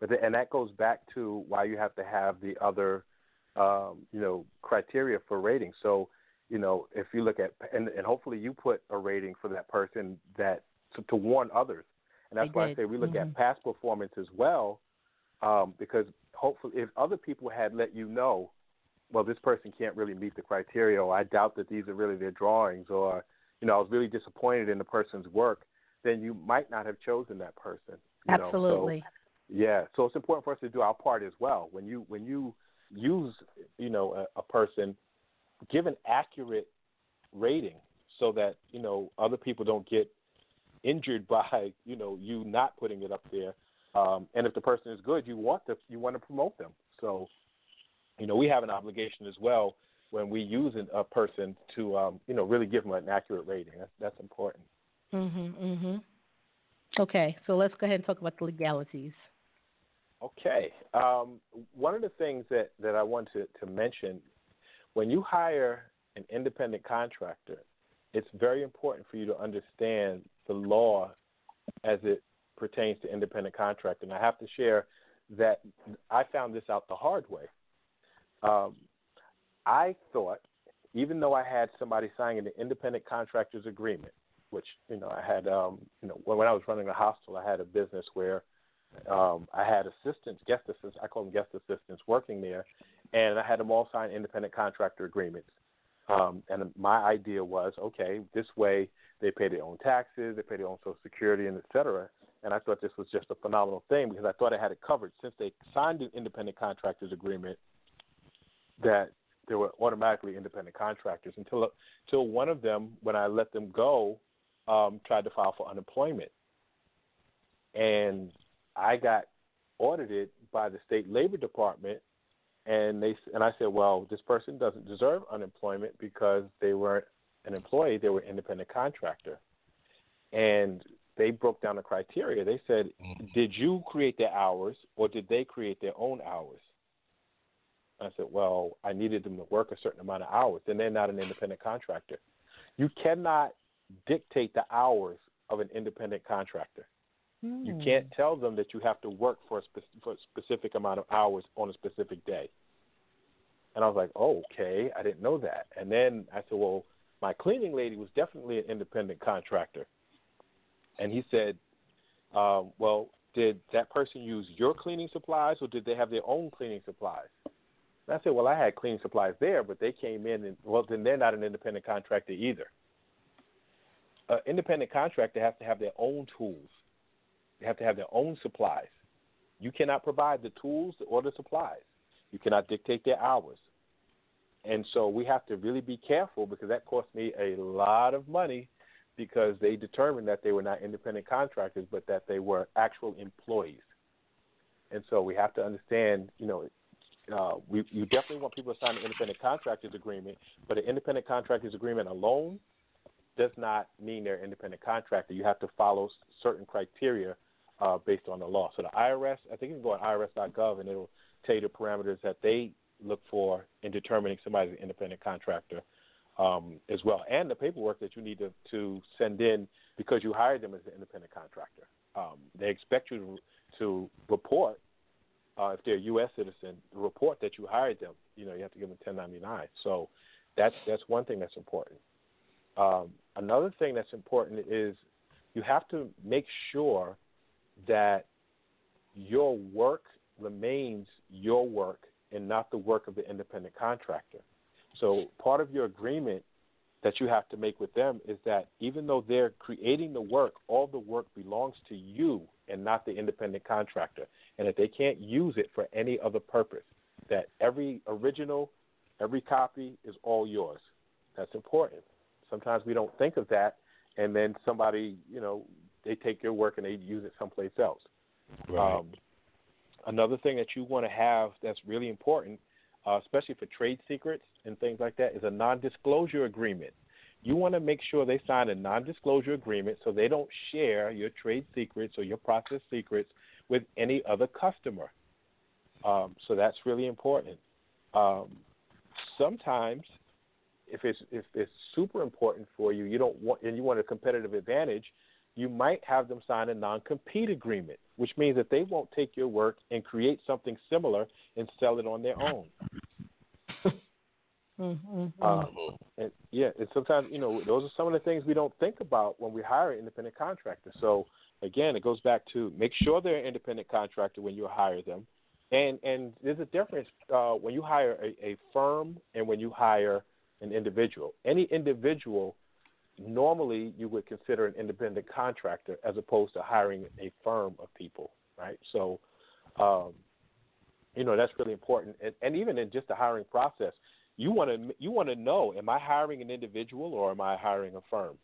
but the, and that goes back to why you have to have the other, um, you know, criteria for rating. So, you know, if you look at and, and hopefully you put a rating for that person that to, to warn others, and that's I why did. I say we look Mhm. at past performance as well, um, because hopefully if other people had let you know, well, this person can't really meet the criteria, or I doubt that these are really their drawings, or you know, I was really disappointed in the person's work, then you might not have chosen that person. Know? So, Absolutely. yeah, so it's important for us to do our part as well. When you when you use you know a, a person, give an accurate rating so that you know other people don't get injured by you know you not putting it up there. Um, and if the person is good, you want to you want to promote them. So you know we have an obligation as well when we use a person to um, you know really give them an accurate rating. That's that's important. Mhm. Mhm. Okay, so let's go ahead and talk about the legalities. Okay. Um, one of the things that, that I want to, to mention when you hire an independent contractor, it's very important for you to understand the law as it pertains to independent contractor. And I have to share that I found this out the hard way. Um, I thought, even though I had somebody signing an independent contractor's agreement, which you know I had, um, you know, when, I was running a hospital, I had a business where um, I had assistants, guest assistants, I call them guest assistants working there, and I had them all sign independent contractor agreements. Um, and my idea was, okay, this way they pay their own taxes, they pay their own Social Security, and et cetera. And I thought this was just a phenomenal thing because I thought I had it covered since they signed an independent contractors agreement that they were automatically independent contractors until until one of them, when I let them go, um, tried to file for unemployment, and I got audited by the state labor department, and they and I said, well, this person doesn't deserve unemployment because they weren't an employee; they were independent contractor, and they broke down the criteria. They said, did you create their hours or did they create their own hours? I said, well, I needed them to work a certain amount of hours, then they're not an independent contractor. You cannot dictate the hours of an independent contractor. You Hmm. can't tell them that you have to work for a, spe- for a specific amount of hours on a specific day. And I was like, oh, okay, I didn't know that. And then I said, well, my cleaning lady was definitely an independent contractor. And he said, um, well, did that person use your cleaning supplies or did they have their own cleaning supplies? And I said, well, I had cleaning supplies there, but they came in and, well, then they're not an independent contractor either. an independent contractor has to have their own tools. They have to have their own supplies. You cannot provide the tools or the supplies. You cannot dictate their hours. And so we have to really be careful because that cost me a lot of money because they determined that they were not independent contractors, but that they were actual employees. And so we have to understand, you know, uh, we you definitely want people to sign an independent contractors agreement, but an independent contractors agreement alone does not mean they're an independent contractor. You have to follow certain criteria uh, based on the law. So the IRS, I think you can go on IRS.gov and it'll tell you the parameters that they look for in determining somebody's an independent contractor um, as well, and the paperwork that you need to, to send in because you hired them as an independent contractor. Um, they expect you to, to report uh, if they're a U.S. citizen, report that you hired them. You know, you have to give them 1099. So that's that's one thing that's important. Um, another thing that's important is you have to make sure that your work remains your work and not the work of the independent contractor. So part of your agreement that you have to make with them is that even though they're creating the work, all the work belongs to you and not the independent contractor, and that they can't use it for any other purpose. That every original, every copy is all yours. That's important. Sometimes we don't think of that, and then somebody, you know, they take your work and they use it someplace else. Right. Um, another thing that you want to have that's really important, uh, especially for trade secrets and things like that, is a non-disclosure agreement. You want to make sure they sign a non-disclosure agreement so they don't share your trade secrets or your process secrets with any other customer. Um, so that's really important. Um, sometimes, if it's if it's super important for you, you don't want and you want a competitive advantage, you might have them sign a non-compete agreement, which means that they won't take your work and create something similar and sell it on their own. Mm-hmm. Um, and yeah, and sometimes you know those are some of the things we don't think about when we hire an independent contractor. So again, it goes back to make sure they're an independent contractor when you hire them, and and there's a difference uh, when you hire a, a firm and when you hire an individual. Any individual, normally you would consider an independent contractor as opposed to hiring a firm of people, right? So, um, you know that's really important, and, and even in just the hiring process you want to you want to know am I hiring an individual or am I hiring a firm?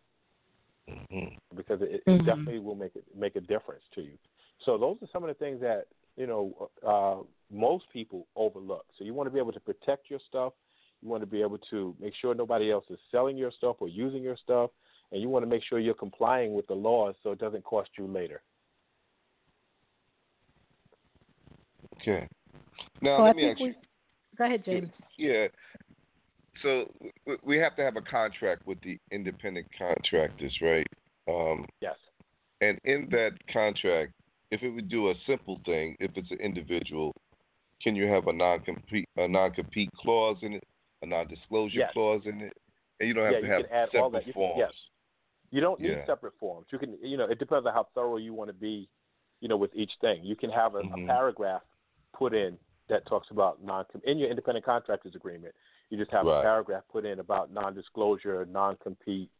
Mm-hmm. Because it, Mhm. definitely will make it make a difference to you. So those are some of the things that you know uh, most people overlook. So you want to be able to protect your stuff. You want to be able to make sure nobody else is selling your stuff or using your stuff, and you want to make sure you're complying with the laws so it doesn't cost you later. Okay. Now So I let me think ask you. go ahead, James. Yeah. So we have to have a contract with the independent contractors, right? Um, Yes. and in that contract, if it would do a simple thing, if it's an individual, can you have a non compete a non compete clause in it, a non disclosure Yes. clause in it, and you don't have Yeah, to have can add all separate that. You can- forms. yes. You don't need Yeah. separate forms. You can, you know, it depends on how thorough you want to be, you know, with each thing. You can have a, Mhm. a paragraph put in that talks about non in your independent contractors agreement. You just have Right. a paragraph put in about non-disclosure, non-compete,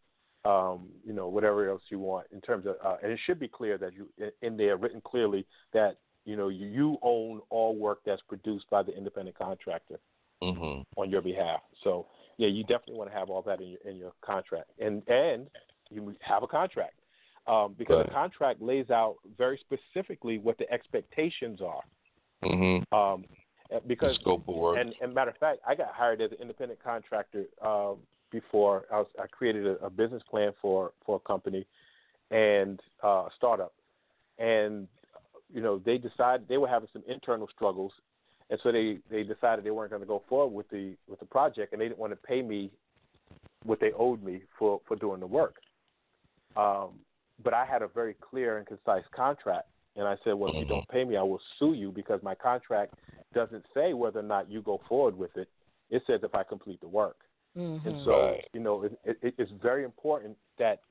um, you know, whatever else you want in terms of, uh, and it should be clear that you in- there written clearly that you know you own all work that's produced by the independent contractor hmm on your behalf. So yeah, you definitely want to have all that in your in your contract, and and you have a contract um, because Right. the contract lays out very specifically what the expectations are. hmm Um, uh, The because scope of work. and, and matter of fact, I got hired as an independent contractor uh, before I, was, I created a, a business plan for for a company and uh, a startup, and you know they decided they were having some internal struggles, and so they they decided they weren't going to go forward with the with the project, and they didn't want to pay me what they owed me for for doing the work. Um, but I had a very clear and concise contract, and I said, well, if you Mhm. don't pay me, I will sue you because my contract doesn't say whether or not you go forward with it. It says if I complete the work. Mhm. And so, Right. you know, it, it, it's very important that,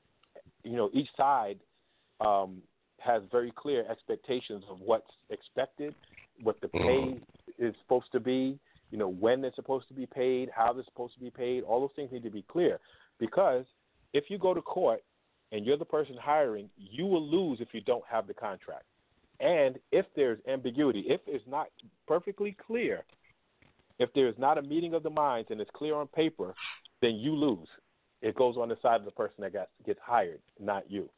you know, each side um, has very clear expectations of what's expected, what the pay is supposed to be, you know, when it's supposed to be paid, how they're supposed to be paid. All those things need to be clear because if you go to court and you're the person hiring, you will lose if you don't have the contract. And if there's ambiguity, if it's not perfectly clear, if there's not a meeting of the minds and it's clear on paper, then you lose. It goes on the side of the person that gets gets hired, not you.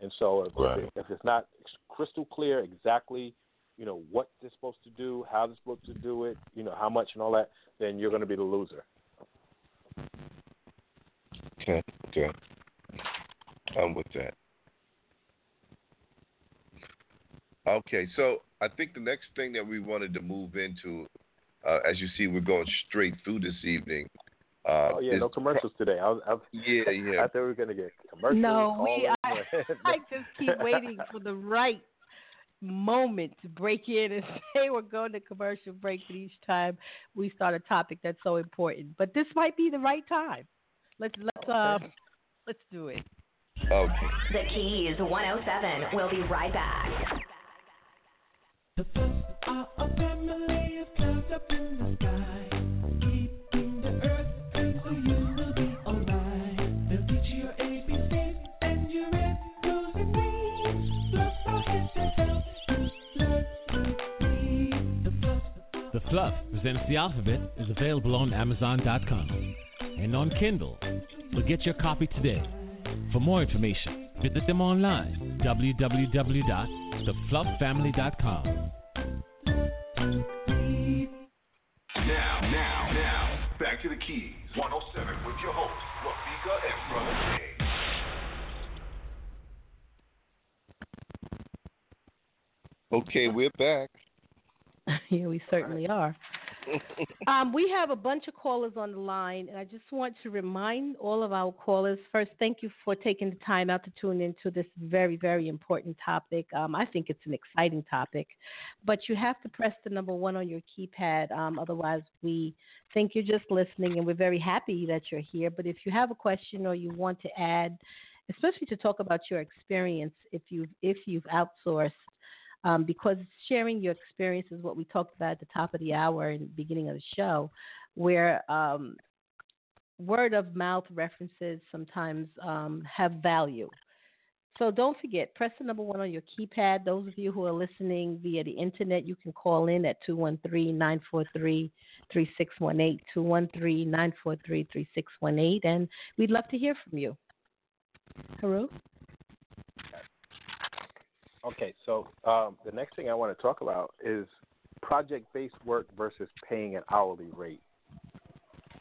And so if, Right. if, if it's not crystal clear exactly, you know what they're supposed to do, how they're supposed to do it, you know how much and all that, then you're going to be the loser. Okay, okay. I'm with that. Okay, so I think the next thing that we wanted to move into, uh, as you see, we're going straight through this evening. Uh, oh yeah, no commercials today. I I Yeah, yeah. I thought we were going to get commercials. No, we. I, I just keep waiting for the right moment to break in and say we're going to commercial break. But each time we start a topic that's so important, but this might be the right time. Let's let's uh let's do it. Okay. The Keys 107. We'll be right back. Fluff presents the alphabet is available on Amazon.com and on Kindle. So get your copy today. For more information, visit them online www.thefluffamily.com. Now, now, now, back to the Keys 107 with your hosts, Rafika and Brother K. Okay, we're back. yeah, we certainly are. Um, we have a bunch of callers on the line, and I just want to remind all of our callers first, thank you for taking the time out to tune into this very, very important topic. Um, I think it's an exciting topic, but you have to press the number one on your keypad. Um, otherwise, we think you're just listening, and we're very happy that you're here. But if you have a question or you want to add, especially to talk about your experience, if you've if you've outsourced um, because sharing your experience is what we talked about at the top of the hour and beginning of the show, where um, word of mouth references sometimes um, have value. So don't forget, press the number one on your keypad. Those of you who are listening via the internet, you can call in at 213 943 3618, 213 943 3618, and we'd love to hear from you. Heru? Okay, so um, the next thing I want to talk about is project-based work versus paying an hourly rate.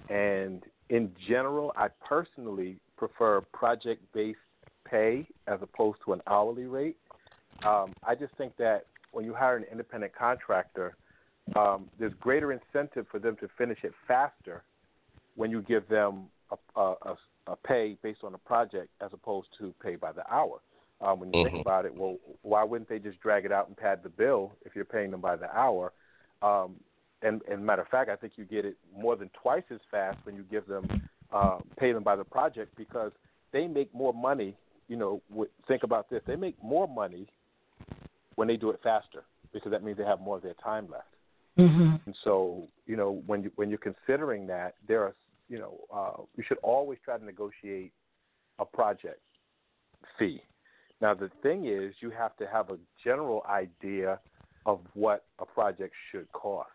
And in general, I personally prefer project-based pay as opposed to an hourly rate. Um, I just think that when you hire an independent contractor, um, there's greater incentive for them to finish it faster when you give them a, a, a, a pay based on a project as opposed to pay by the hour. Um, when you Mhm. think about it, well, why wouldn't they just drag it out and pad the bill if you're paying them by the hour? Um, and, and matter of fact, I think you get it more than twice as fast when you give them uh, pay them by the project because they make more money. You know, with, think about this: they make more money when they do it faster because that means they have more of their time left. Mm-hmm. And so, you know, when you when you're considering that, there are, you know, uh, you should always try to negotiate a project fee. Now, the thing is, you have to have a general idea of what a project should cost,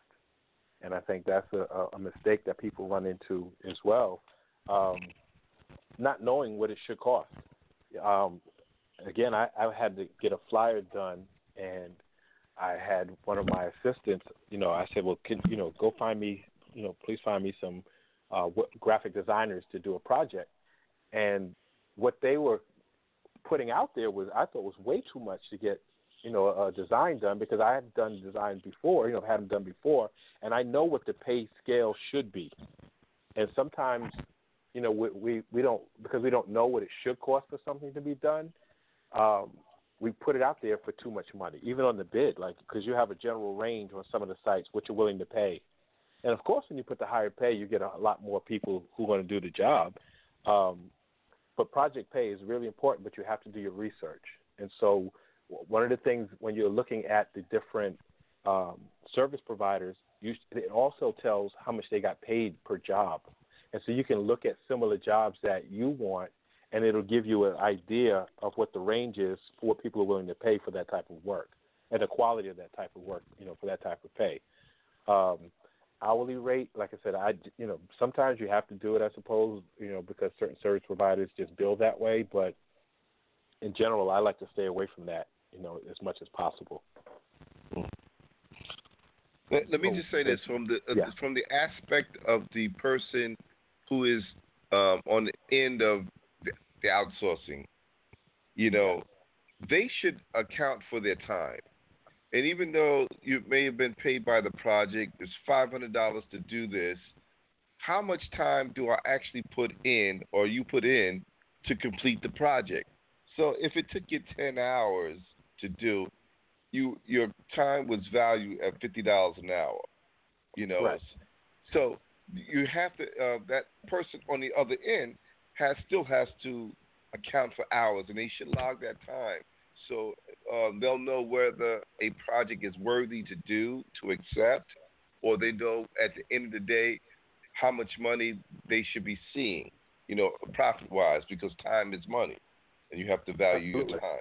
and I think that's a, a mistake that people run into as well, um, not knowing what it should cost. Um, again, I, I had to get a flyer done, and I had one of my assistants. You know, I said, "Well, can you know go find me? You know, please find me some uh, graphic designers to do a project." And what they were putting out there was, I thought, was way too much to get you know a design done because I had done design before. You know, had them done before, and I know what the pay scale should be. And sometimes, you know, we we, we don't because we don't know what it should cost for something to be done. Um, we put it out there for too much money, even on the bid, like because you have a general range on some of the sites what you're willing to pay, and of course when you put the higher pay, you get a lot more people who want to do the job. Um, but project pay is really important, but you have to do your research. And so one of the things when you're looking at the different um, service providers, you, it also tells how much they got paid per job, and so you can look at similar jobs that you want and it'll give you an idea of what the range is for what people are willing to pay for that type of work and the quality of that type of work, you know, for that type of pay. Um, hourly rate, like I said, I you know sometimes you have to do it, I suppose, you know, because certain service providers just bill that way. But in general, I like to stay away from that, you know, as much as possible. Let, let me just say this from the uh, Yeah. from the aspect of the person who is um, on the end of the, the outsourcing. You know, they should account for their time. And even though you may have been paid by the project, it's five hundred dollars to do this. How much time do I actually put in, or you put in, to complete the project? So if it took you ten hours to do, you your time was valued at fifty dollars an hour. You know, Right. so you have to uh, that person on the other end has still has to account for hours, and they should log that time so um, they'll know whether a project is worthy to do to accept, or they know at the end of the day how much money they should be seeing. You know, profit wise, because time is money, and you have to value Absolutely. your time.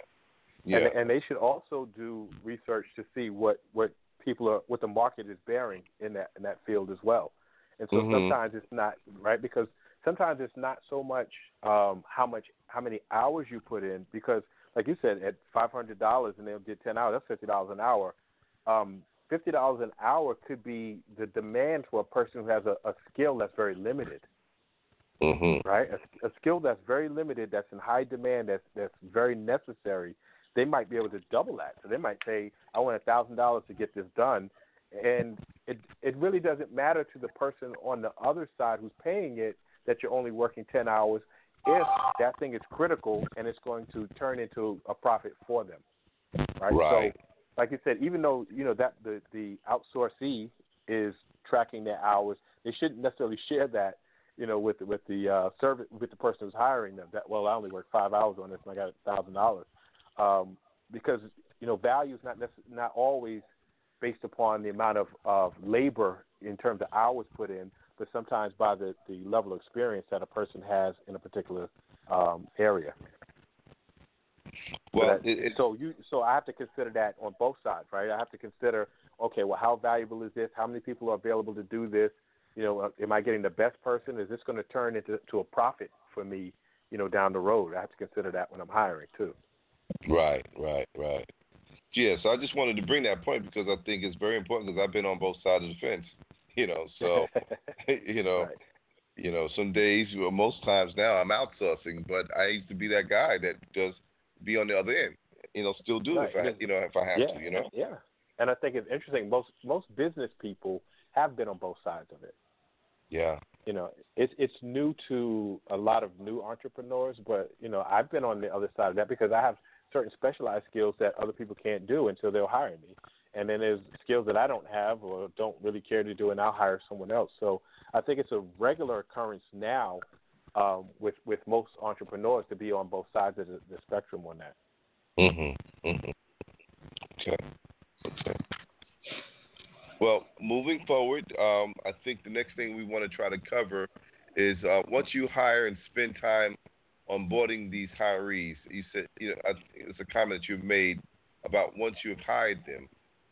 Yeah. And, and they should also do research to see what what people are what the market is bearing in that in that field as well. And so Mhm. sometimes it's not right because sometimes it's not so much um, how much how many hours you put in because like you said at five hundred dollars and they'll get ten hours that's fifty dollars an hour. Um, fifty dollars an hour could be the demand for a person who has a, a skill that's very limited mm-hmm. right? A, a skill that's very limited, that's in high demand, that's that's very necessary. They might be able to double that. So they might say, "I want a thousand dollars to get this done," and it it really doesn't matter to the person on the other side who's paying it that you're only working ten hours if that thing is critical and it's going to turn into a profit for them, right? Right. So, like you said, even though you know that the the outsourcee is tracking their hours, they shouldn't necessarily share that you know, with the, with the uh, service with the person who's hiring them. That well, I only worked five hours on this, and I got a thousand dollars, um, because you know, value is not necess- not always based upon the amount of, of labor in terms of hours put in, but sometimes by the, the level of experience that a person has in a particular um, area. Well, so, that- it, it, so you so I have to consider that on both sides, right? I have to consider, okay, well, how valuable is this? How many people are available to do this? You know, uh, am I getting the best person? Is this going to turn into to a profit for me? You know, down the road, I have to consider that when I'm hiring too. Right, right, right. Yeah, so I just wanted to bring that point because I think it's very important because I've been on both sides of the fence. You know, so you know, Right. you know, some days, well, most times now, I'm outsourcing, but I used to be that guy that does be on the other end. You know, still do if I, Right. you know, if I have yeah, to. You know. yeah. And I think it's interesting. Most most business people have been on both sides of it. Yeah. you know, it's it's new to a lot of new entrepreneurs, but you know, I've been on the other side of that because I have certain specialized skills that other people can't do and so they'll hire me. And then there's skills that I don't have or don't really care to do, and I'll hire someone else. So I think it's a regular occurrence now um, with with most entrepreneurs to be on both sides of the, the spectrum on that. Mhm. Mhm. Okay. Okay. Well, moving forward, um, I think the next thing we want to try to cover is uh, once you hire and spend time onboarding these hirees. You said you know, it's a comment you've made about once you've hired them,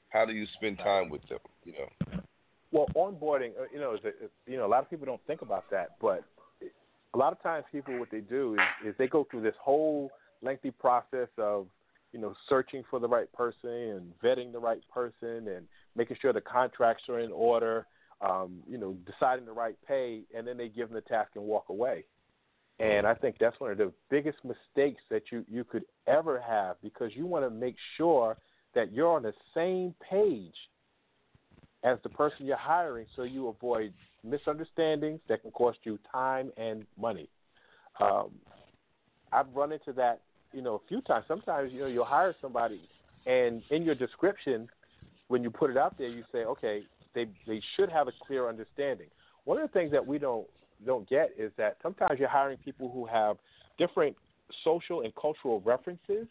how do you spend time with them? You know. Well, onboarding, uh, you know, is a, you know, a lot of people don't think about that, but a lot of times people what they do is, is they go through this whole lengthy process of, you know, searching for the right person and vetting the right person and making sure the contracts are in order, um, you know, deciding the right pay, and then they give them the task and walk away. And I think that's one of the biggest mistakes that you, you could ever have because you want to make sure that you're on the same page as the person you're hiring so you avoid misunderstandings that can cost you time and money. Um, I've run into that, you know, a few times. Sometimes, you know, you'll hire somebody and in your description, when you put it out there, you say, okay, they they should have a clear understanding. One of the things that we don't don't get is that sometimes you're hiring people who have different social and cultural references,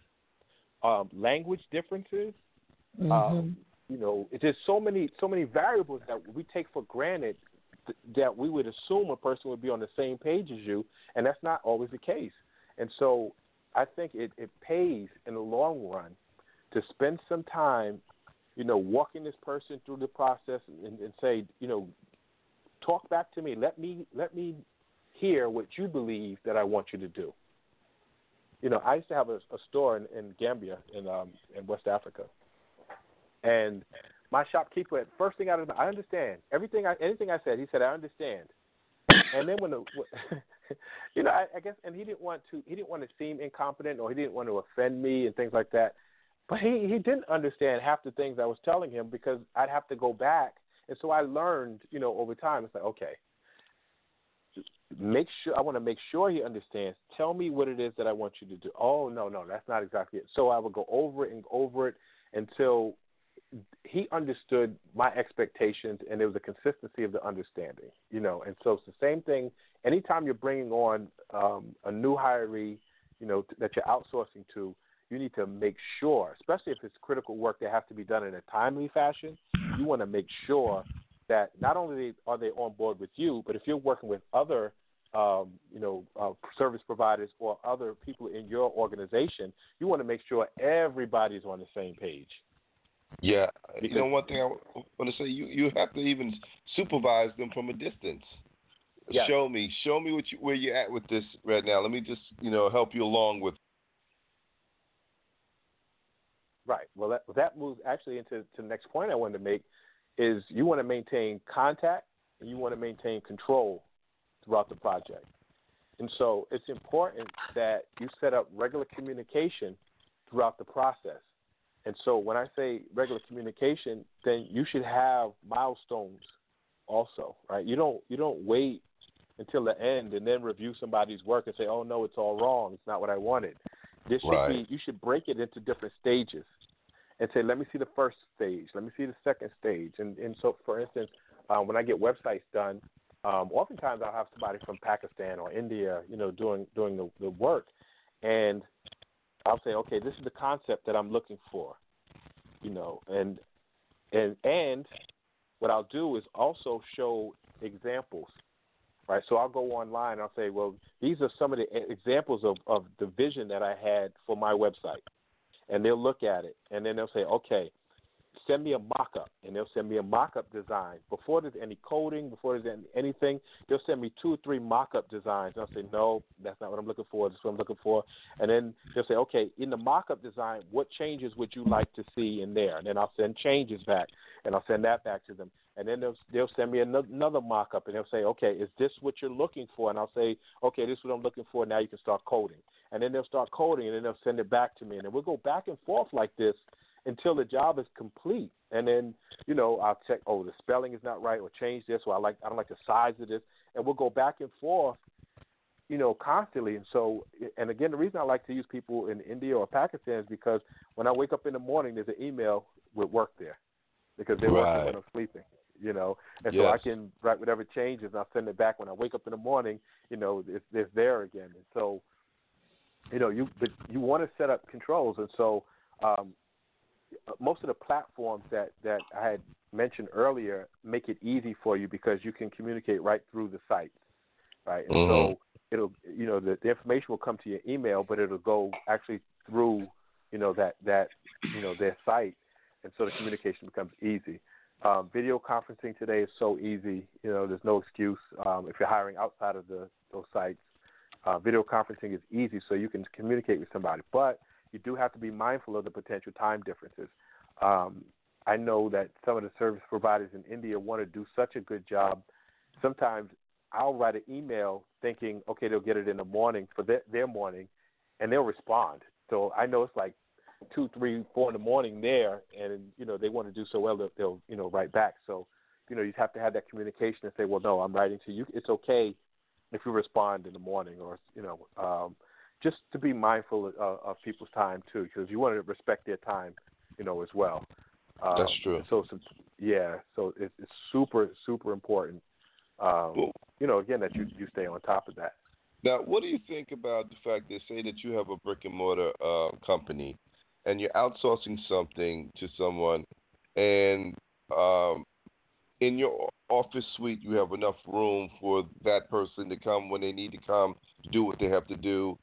um, language differences, um, you know, there's so many so many variables that we take for granted th- that we would assume a person would be on the same page as you, and that's not always the case. And so I think it, it pays in the long run to spend some time, you know, walking this person through the process and, and say, you know, talk back to me. Let me let me hear what you believe that I want you to do. You know, I used to have a, a store in, in Gambia in um, in West Africa, and my shopkeeper, at first thing out of I understand everything. I anything I said, he said I understand. And then when the, you know, I, I guess, and he didn't want to, he didn't want to seem incompetent or he didn't want to offend me and things like that. But he he didn't understand half the things I was telling him because I'd have to go back. And so I learned, you know, over time. It's like okay, make sure I want to make sure he understands. Tell me what it is that I want you to do. Oh no, no, that's not exactly it. So I would go over it and over it until he understood my expectations and there was a consistency of the understanding, you know. And so it's the same thing. Anytime you're bringing on um, a new hiree, you know, that you're outsourcing to, you need to make sure, especially if it's critical work that has to be done in a timely fashion, you want to make sure that not only are they on board with you, but if you're working with other um, you know, uh, service providers or other people in your organization, you want to make sure everybody's on the same page. Yeah, you know one thing I want to say you you have to even supervise them from a distance. Yeah. Show me, show me what you, where you're at with this right now. Let me just you know help you along with. Right. Well, that that moves actually into to the next point I wanted to make is you want to maintain contact and you want to maintain control throughout the project. And so it's important that you set up regular communication throughout the process. And so when I say regular communication, then you should have milestones also, right? You don't you don't wait until the end and then review somebody's work and say, "Oh no, it's all wrong. It's not what I wanted." This should Right. be you should break it into different stages and say, "Let me see the first stage. Let me see the second stage." And and so, for instance, um, when I get websites done, um, oftentimes I'll have somebody from Pakistan or India, you know, doing doing the, the work, and I'll say, okay, this is the concept that I'm looking for, you know, and and and what I'll do is also show examples, right? So I'll go online. And I'll say, well, these are some of the examples of of the vision that I had for my website, and they'll look at it, and then they'll say, okay, send me a mock-up, and they'll send me a mock-up design before there's any coding, before there's any- anything. They'll send me two or three mock-up designs. And I'll say, no, that's not what I'm looking for. This is what I'm looking for. And then they'll say, okay, in the mock-up design, what changes would you like to see in there? And then I'll send changes back, and I'll send that back to them. And then they'll they'll send me another, another mock-up, and they'll say, okay, is this what you're looking for? And I'll say, okay, this is what I'm looking for. Now you can start coding. And then they'll start coding, and then they'll send it back to me, and then we'll go back and forth like this until the job is complete. And then, you know, I'll check, oh, the spelling is not right, or change this, or I like I don't like the size of this, and we'll go back and forth, you know, constantly. And so, and again, the reason I like to use people in India or Pakistan is because when I wake up in the morning, there's an email with work there because they're Right. working when I'm sleeping. You know, and so I can write whatever changes, and I'll send it back when I wake up in the morning. You know, it's, it's there again, and so, you know, you but you want to set up controls, and so um, most of the platforms that that I had mentioned earlier make it easy for you because you can communicate right through the site, right? And Mhm. so it'll you know the, the information will come to your email, but it'll go actually through you know that that you know their site, and so the communication becomes easy. Um, video conferencing today is so easy. You know, there's no excuse um, if you're hiring outside of the those sites. Uh, video conferencing is easy, so you can communicate with somebody, but you do have to be mindful of the potential time differences. Um, I know that some of the service providers in India want to do such a good job. Sometimes I'll write an email thinking, okay, they'll get it in the morning for their, their morning, and they'll respond. So I know it's like two, three, four in the morning there, and you know they want to do so well that they'll you know write back. So you know you have to have that communication and say, well, no, I'm writing to you. It's okay if you respond in the morning, or you know, um, just to be mindful of, of people's time too, because you want to respect their time, you know, as well. Um, That's true. So, so yeah, so it's, it's super, super important. Um, you know, again, that you you stay on top of that. Now, what do you think about the fact that say that you have a brick and mortar uh, company and you're outsourcing something to someone, and um, in your office suite you have enough room for that person to come when they need to come, to do what they have to do,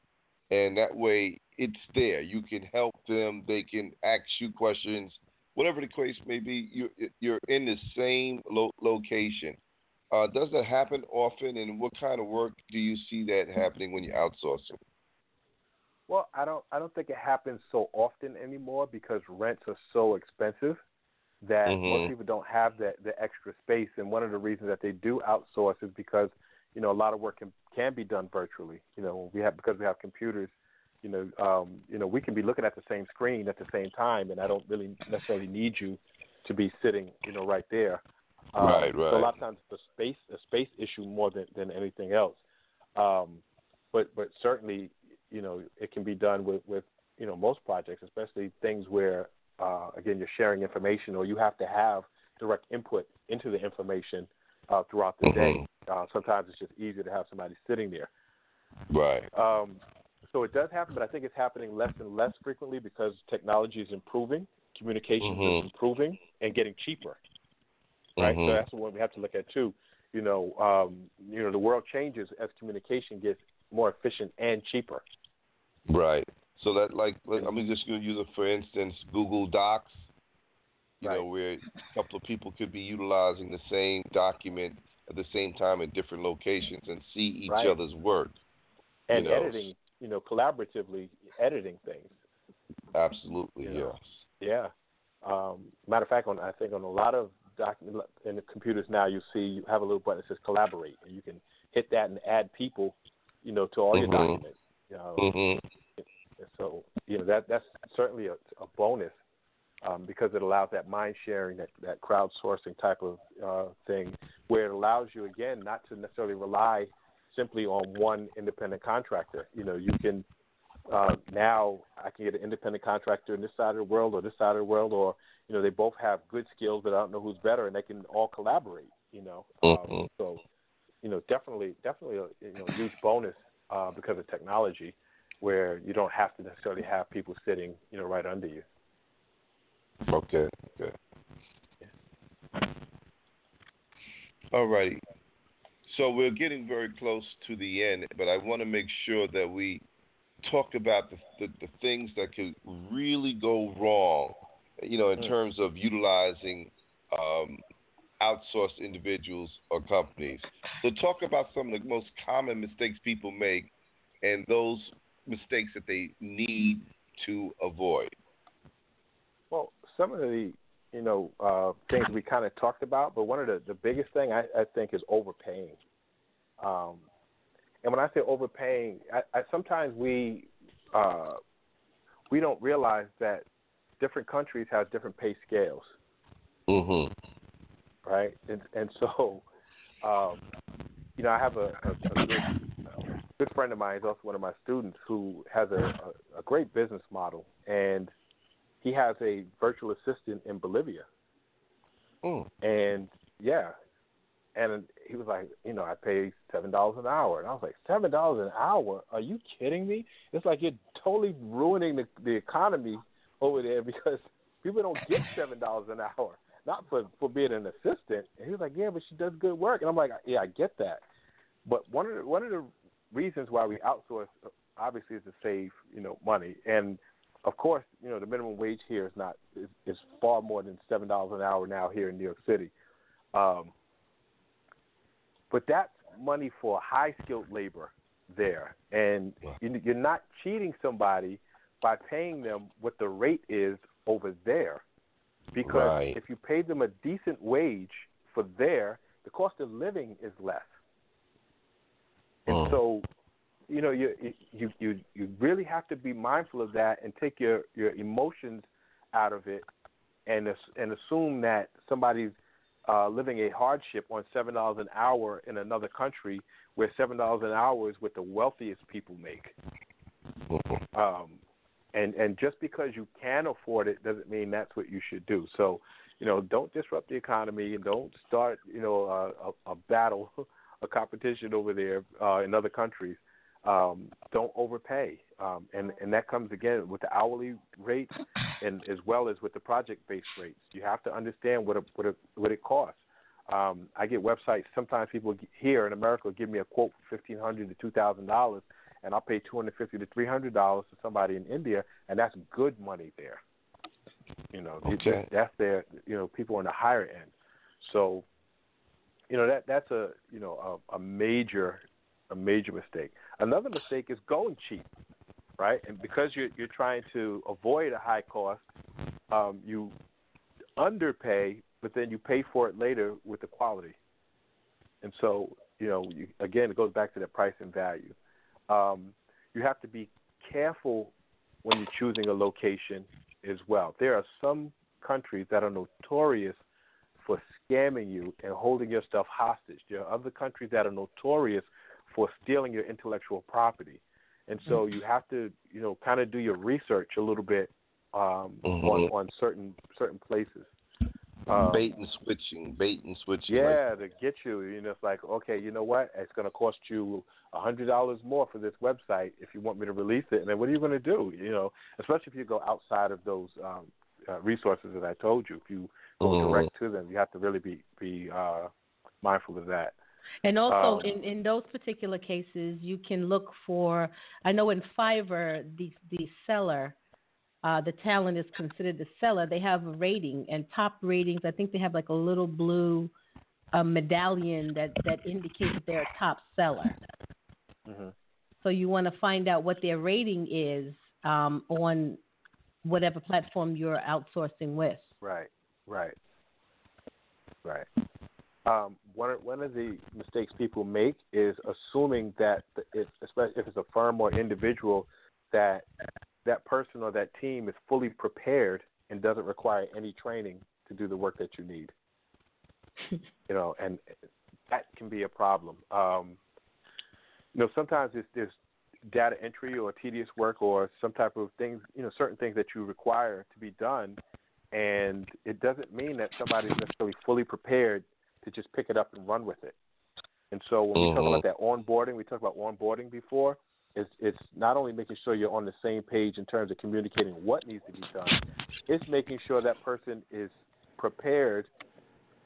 and that way it's there. You can help them. They can ask you questions, whatever the case may be. You're you're in the same lo- location. Uh, does that happen often, and what kind of work do you see that happening when you're outsourcing? Well, I don't I don't think it happens so often anymore because rents are so expensive that Mhm. most people don't have that the extra space. And one of the reasons that they do outsource is because you know a lot of work can can be done virtually. You know we have because we have computers. You know um, you know we can be looking at the same screen at the same time, and I don't really necessarily need you to be sitting you know right there. Um, Right, So a lot of times it's a space a space issue more than than anything else. Um, but but certainly you know it can be done with with you know most projects, especially things where uh, again you're sharing information or you have to have direct input into the information uh, throughout the day. Uh, sometimes it's just easier to have somebody sitting there. Right. Um, so it does happen, but I think it's happening less and less frequently because technology is improving, communications Mhm. is improving, and getting cheaper. Right. Mhm. So that's one we have to look at too. You know, um, you know, the world changes as communication gets more efficient and cheaper. Right. So that like let- I'm just going to use it for instance, Google Docs. You know, where a couple of people could be utilizing the same document at the same time in different locations and see each Right. other's work. and you know. editing, you know, collaboratively editing things. Absolutely, You know. yes. Yeah. Um, matter of fact, on I think on a lot of doc, in the computers now, you see you have a little button that says collaborate, and you can hit that and add people, you know, to all your Mhm. documents. Know, Mhm. so you know that that's certainly a, a bonus um, because it allows that mind sharing, that that crowdsourcing type of uh, thing, where it allows you again not to necessarily rely simply on one independent contractor. You know, you can uh, now I can get an independent contractor in this side of the world or this side of the world, or you know they both have good skills, but I don't know who's better, and they can all collaborate. You know, um, Mhm. so you know definitely definitely a you know huge bonus uh, because of technology, where you don't have to necessarily have people sitting you know right under you. Okay. Okay. All righty. So we're getting very close to the end, but I want to make sure that we talk about the, the, the things that could really go wrong, you know, in Mm. terms of utilizing um, outsourced individuals or companies. So talk about some of the most common mistakes people make and those mistakes that they need to avoid. Well, some of the you know uh, things we kind of talked about, but one of the the biggest thing I, I think is overpaying. Um, and when I say overpaying, I, I sometimes we uh, we don't realize that different countries have different pay scales, Mhm. Right? And and so, um, you know, I have a, a, a good, a good friend of mine, is also one of my students, who has a, a, a great business model, and he has a virtual assistant in Bolivia. Mm. And yeah, and he was like, you know, I pay seven dollars an hour, and I was like, seven dollars an hour? Are you kidding me? It's like you're totally ruining the the economy over there because people don't get seven dollars an hour, not for for being an assistant. And he was like, yeah, but she does good work, and I'm like, yeah, I get that, but one of the one of the reasons why we outsource obviously is to save you know money. And of course, you know the minimum wage here is not is, is far more than seven dollars an hour now here in New York City, um, but that's money for high skilled labor there, and you- you're not cheating somebody by paying them what the rate is over there, because Right. if you pay them a decent wage for there, the cost of living is less, and Mm. so you know you you you you really have to be mindful of that and take your your emotions out of it and and assume that somebody's uh living a hardship on seven dollars an hour in another country where seven dollars an hour is what the wealthiest people make um and and just because you can afford it doesn't mean that's what you should do so you know don't disrupt the economy and don't start you know a, a, a battle a competition over there uh in other countries um, don't overpay. Um, and, and that comes again with the hourly rates and as well as with the project based rates. You have to understand what, a, what, a, what it costs. Um, I get websites, sometimes people here in America give me a quote for 1,500 to $2,000, and I'll pay two hundred fifty to three hundred dollars to somebody in India, and that's good money there. You know, Okay. that's their you know people on the higher end. So, you know that that's a you know a, a major a major mistake. Another mistake is going cheap, right? And because you're you're trying to avoid a high cost, um, you underpay, but then you pay for it later with the quality. And so, you know, you, again, it goes back to that price and value. Um, you have to be careful when you're choosing a location as well. There are some countries that are notorious for scamming you and holding your stuff hostage. There are other countries that are notorious for stealing your intellectual property. And so you have to, you know, kind of do your research a little bit um, on Mhm. on certain certain places. Um, bait and switching, bait and switching. yeah, to get you. You know, it's like, okay, you know what? It's going to cost you a hundred dollars more for this website if you want me to release it. And then what are you going to do? You know, especially if you go outside of those um, uh, resources that I told you. If you go Mhm. direct to them, you have to really be be uh, mindful of that. And also, Um, in, in those particular cases, you can look for. I know in Fiverr, the the seller, uh, the talent is considered the seller. They have a rating, and top ratings. I think they have like a little blue uh, medallion that that indicates that they're a top seller. Mm-hmm. So you want to find out what their rating is um, on whatever platform you're outsourcing with. Right, right, right. Um, one of, one of the mistakes people make is assuming that the- if, especially if it's a firm or individual, that that person or that team is fully prepared and doesn't require any training to do the work that you need. you know, and that can be a problem. Um, you know, sometimes it's there's data entry or tedious work or some type of things, you know, certain things that you require to be done, and it doesn't mean that somebody's necessarily fully prepared to just pick it up and run with it. And so when we talk about that onboarding, we talked about onboarding before. It's it's not only making sure you're on the same page in terms of communicating what needs to be done, it's making sure that person is prepared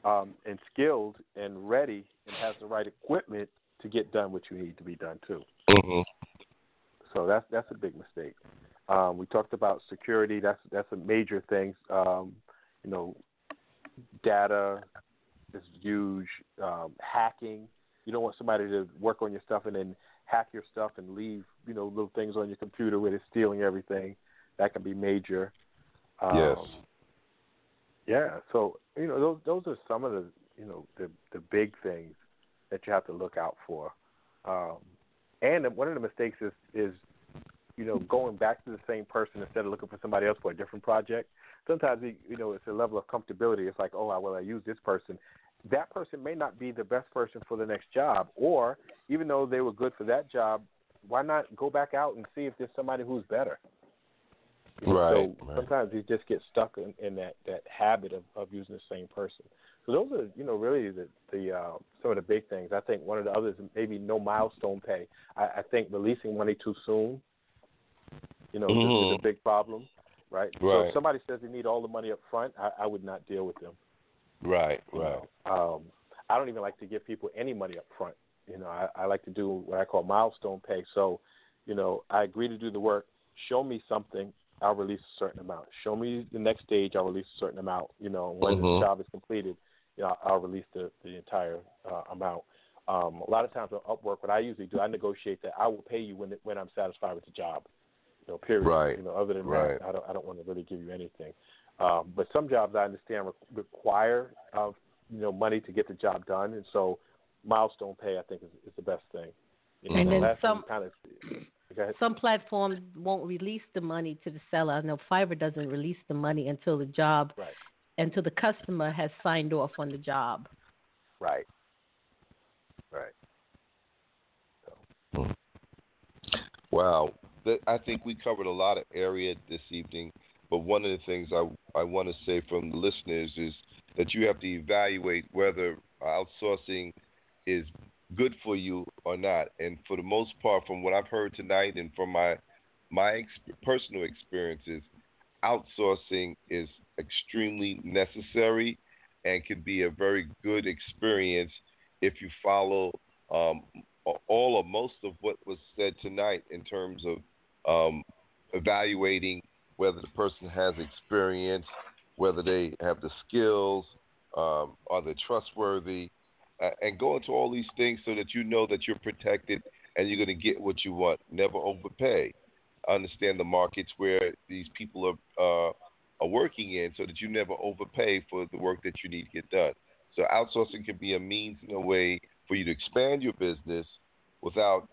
um, and skilled and ready and has the right equipment to get done what you need to be done too. Mhm. So that's that's a big mistake. Um, we talked about security. That's that's a major thing. Um, you know, data is huge. Um, hacking. You don't want somebody to work on your stuff and then hack your stuff and leave you know little things on your computer where they're stealing everything. That can be major. Um, Yes. Yeah. So you know those those are some of the you know the the big things that you have to look out for. Um, and one of the mistakes is is you know going back to the same person instead of looking for somebody else for a different project. Sometimes you you know it's a level of comfortability. It's like oh well I use this person. That person may not be the best person for the next job, or even though they were good for that job, why not go back out and see if there's somebody who's better? Right, So right. sometimes you just get stuck in, in that that habit of, of using the same person. So those are you know really the the uh, some of the big things. I think one of the others maybe no milestone pay. I, I think releasing money too soon, you know, is- is, a big problem, right? So if somebody says they need all the money up front, I, I would not deal with them. Right, you right. know. Um, I don't even like to give people any money up front. You know, I, I like to do what I call milestone pay. So, you know, I agree to do the work. Show me something, I'll release a certain amount. Show me the next stage, I'll release a certain amount. You know, when Mhm. the job is completed, you know, I'll release the the entire uh, amount. Um, a lot of times on Upwork, what I usually do, I negotiate that I will pay you when when I'm satisfied with the job. You know, period. Right. You know, other than Right. that, I don't I don't want to really give you anything. Um, but some jobs I understand re- require uh, you know money to get the job done, and so milestone pay I think is, is the best thing. You know, And then some- kind of go. Some platforms won't release the money to the seller. I know Fiverr doesn't release the money until the job, Right. until the customer has signed off on the job. Right. Right. Wow, I think we covered a lot of area this evening. But one of the things I I want to say from the listeners is that you have to evaluate whether outsourcing is good for you or not. And for the most part, from what I've heard tonight and from my my ex- personal experiences, outsourcing is extremely necessary and can be a very good experience if you follow um, all or most of what was said tonight in terms of um, evaluating whether the person has experience, whether they have the skills, um, are they trustworthy, uh, and go into all these things so that you know that you're protected and you're going to get what you want. Never overpay. Understand the markets where these people are uh, are working in, so that you never overpay for the work that you need to get done. So outsourcing can be a means and a way for you to expand your business without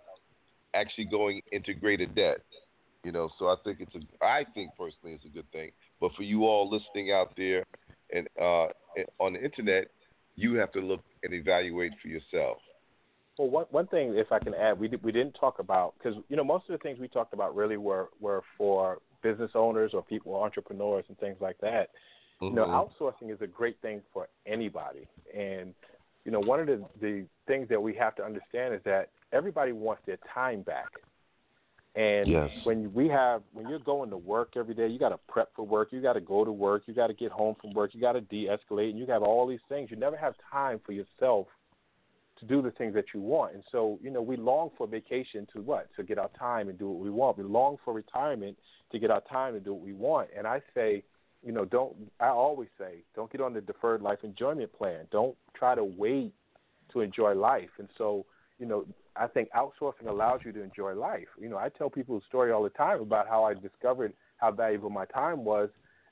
actually going into greater debt. You know, so I think it's a, I think personally it's a good thing. But for you all listening out there and uh, on the internet, you have to look and evaluate for yourself. Well, one one thing, if I can add, we did, we didn't talk about because you know most of the things we talked about really were were for business owners or people entrepreneurs and things like that. Mm-hmm. You know, outsourcing is a great thing for anybody, and you know one of the the things that we have to understand is that everybody wants their time back. And Yes. when we have when you're going to work every day, you got to prep for work, you got to go to work, you got to get home from work, you got to de-escalate, and you have all these things. You never have time for yourself to do the things that you want. And so, you know, we long for vacation to what? To get our time and do what we want. We long for retirement to get our time and do what we want. And I say, you know, don't I always say, don't get on the deferred life enjoyment plan. Don't try to wait to enjoy life. And so, you know, I think outsourcing allows you to enjoy life. You know, I tell people a story all the time about how I discovered how valuable my time was.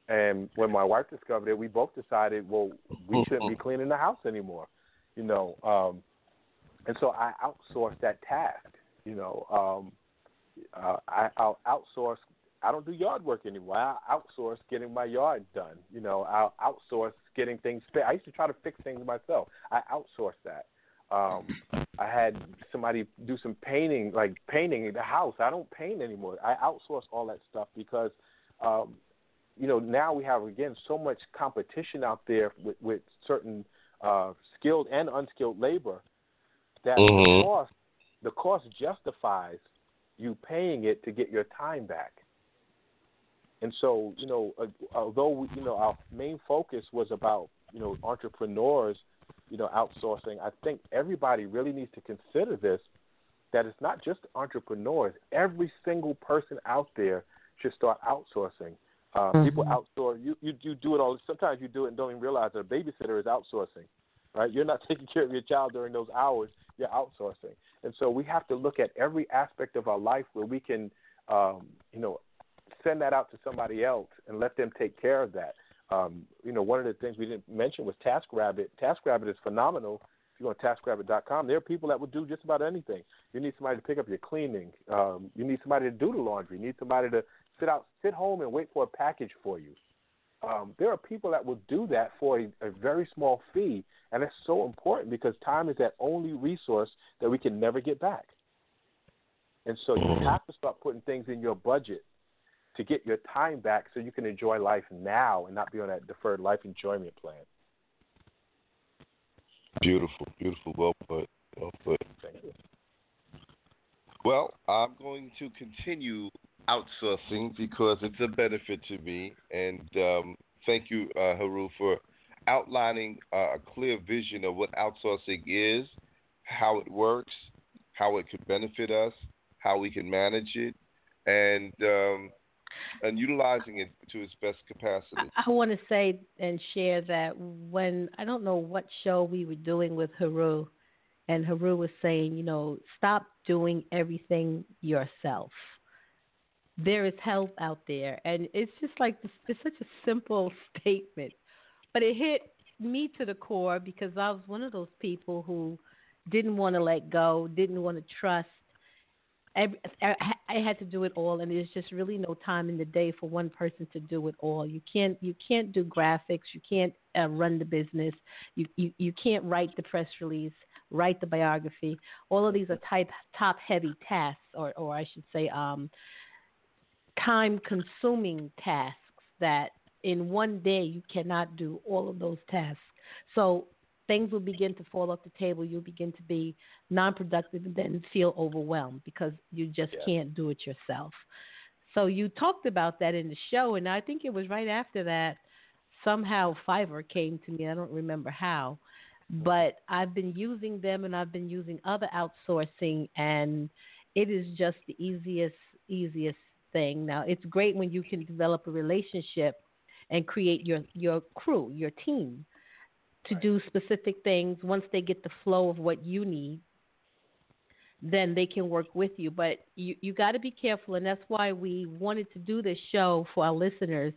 And when my wife discovered it, we both decided, well, we shouldn't be cleaning the house anymore. You know, um, and so I outsourced that task. You know, um, uh, I, I'll outsource. I don't do yard work anymore. I outsource getting my yard done. You know, I'll outsource getting things fixed. I used to try to fix things myself. I outsource that. Um, I had somebody do some painting, like painting the house. I don't paint anymore. I outsource all that stuff because, um, you know, now we have again so much competition out there with, with certain uh, skilled and unskilled labor that the Mhm. cost the cost justifies you paying it to get your time back. And so, you know, uh, although we, you know our main focus was about you know entrepreneurs, you know, outsourcing, I think everybody really needs to consider this. That it's not just entrepreneurs. Every single person out there should start outsourcing. Uh, People outsource. You, you you do it all. Sometimes you do it and don't even realize that a babysitter is outsourcing. Right? You're not taking care of your child during those hours. You're outsourcing. And so we have to look at every aspect of our life where we can, um, you know, send that out to somebody else and let them take care of that. Um, you know, one of the things we didn't mention was TaskRabbit. TaskRabbit is phenomenal. If you go on TaskRabbit.com, there are people that will do just about anything. You need somebody to pick up your cleaning. Um, you need somebody to do the laundry. You need somebody to sit out, sit home, and wait for a package for you. Um, there are people that will do that for a, a very small fee, and it's so important because time is that only resource that we can never get back. And so you have to start putting things in your budget to get your time back so you can enjoy life now and not be on that deferred life enjoyment plan. Beautiful, beautiful. Well put. Well put. Thank you. Well, I'm going to continue outsourcing because it's a benefit to me. And um, thank you, uh, Heru, for outlining uh, a clear vision of what outsourcing is, how it works, how it could benefit us, how we can manage it, and um, and utilizing it to its best capacity. I want to say and share that when I don't know what show we were doing with Heru, and Heru was saying, you know, stop doing everything yourself. There is help out there, and it's just like it's such a simple statement, but it hit me to the core because I was one of those people who didn't want to let go, didn't want to trust. I, I had to do it all, and there's just really no time in the day for one person to do it all. You can't you can't do graphics, you can't uh, run the business, you, you you can't write the press release, write the biography. All of these are type top heavy tasks, or or I should say, um, time consuming tasks that in one day you cannot do all of those tasks. So things will begin to fall off the table. You'll begin to be non productive and then feel overwhelmed because you just Yeah. can't do it yourself. So you talked about that in the show, and I think it was right after that somehow Fiverr came to me. I don't remember how. but I've been using them and I've been using other outsourcing and it is just the easiest easiest thing. Now it's great when you can develop a relationship and create your your crew, your team to do specific things once they get the flow of what you need then they can work with you but you you got to be careful and that's why we wanted to do this show for our listeners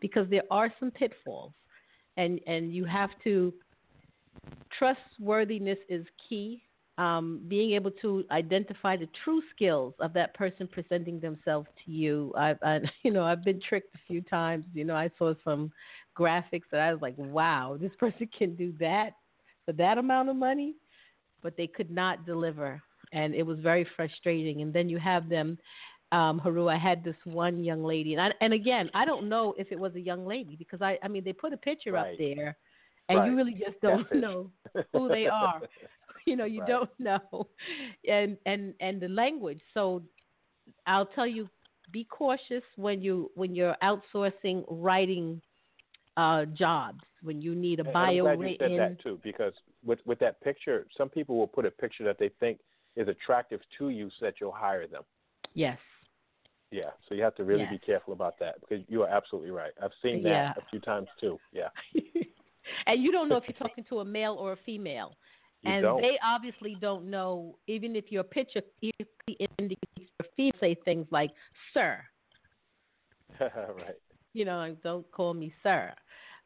because there are some pitfalls and and you have to trustworthiness is key. Um, being able to identify the true skills of that person presenting themselves to you. I, I, you know, I've been tricked a few times. You know, I saw some graphics that I was like, "Wow, this person can do that for that amount of money," but they could not deliver, and it was very frustrating. And then you have them um, Heru, I had this one young lady, and I, and again, I don't know if it was a young lady because I, I mean, they put a picture Right. up there, and Right. you really just don't Catfish. know who they are. you know, you Right. don't know, and and and the language. So, I'll tell you, be cautious when you when you're outsourcing writing uh, jobs when you need a And bio I'm glad you said that too, because with with that picture, some people will put a picture that they think is attractive to you, so that you'll hire them. Yes. Yeah, so you have to really Yes. be careful about that because you are absolutely right. I've seen that Yeah. a few times too. Yeah, and you don't know if you're talking to a male or a female. You and don't. they obviously don't know, even if your picture indicates your female, say things like "sir," right. you know, don't call me sir.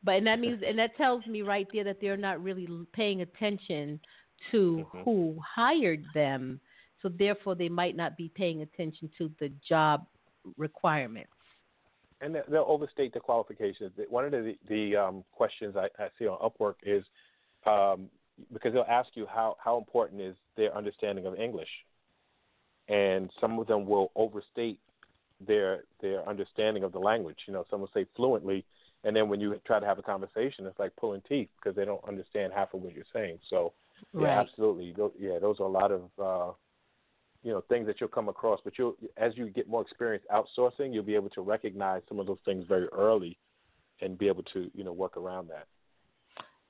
But and that means, and that tells me right there that they're not really paying attention to Mhm. who hired them. So therefore, they might not be paying attention to the job requirements. and they- they'll overstate the qualifications. One of the the um, questions I, I see on Upwork is um, because they'll ask you how how important is their understanding of English, and some of them will overstate their their understanding of the language. You know, some will say fluently, and then when you try to have a conversation, it's like pulling teeth because they don't understand half of what you're saying. So, yeah, Right. absolutely. Yeah, those are a lot of uh, you know things that you'll come across. But you'll as you get more experience outsourcing, you'll be able to recognize some of those things very early, and be able to you know work around that.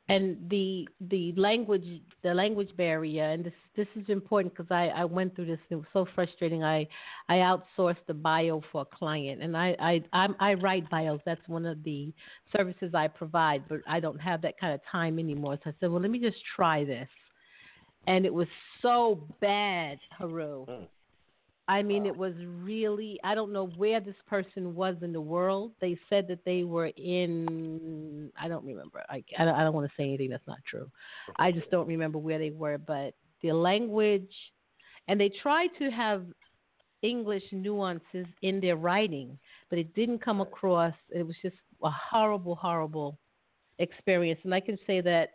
And the the language the language barrier and this this is important because I, I went through this and it was so frustrating. I I outsourced the bio for a client and I I I'm, I write bios. That's one of the services I provide but I don't have that kind of time anymore. So I said well let me just try this. And it was so bad Heru. Mm. I mean, it was really, I don't know where this person was in the world. They said that they were in, I don't remember. I, I don't, don't want to say anything that's not true. I just don't remember where they were, but the language, and they tried to have English nuances in their writing, but it didn't come across. It was just a horrible, horrible experience. And I can say that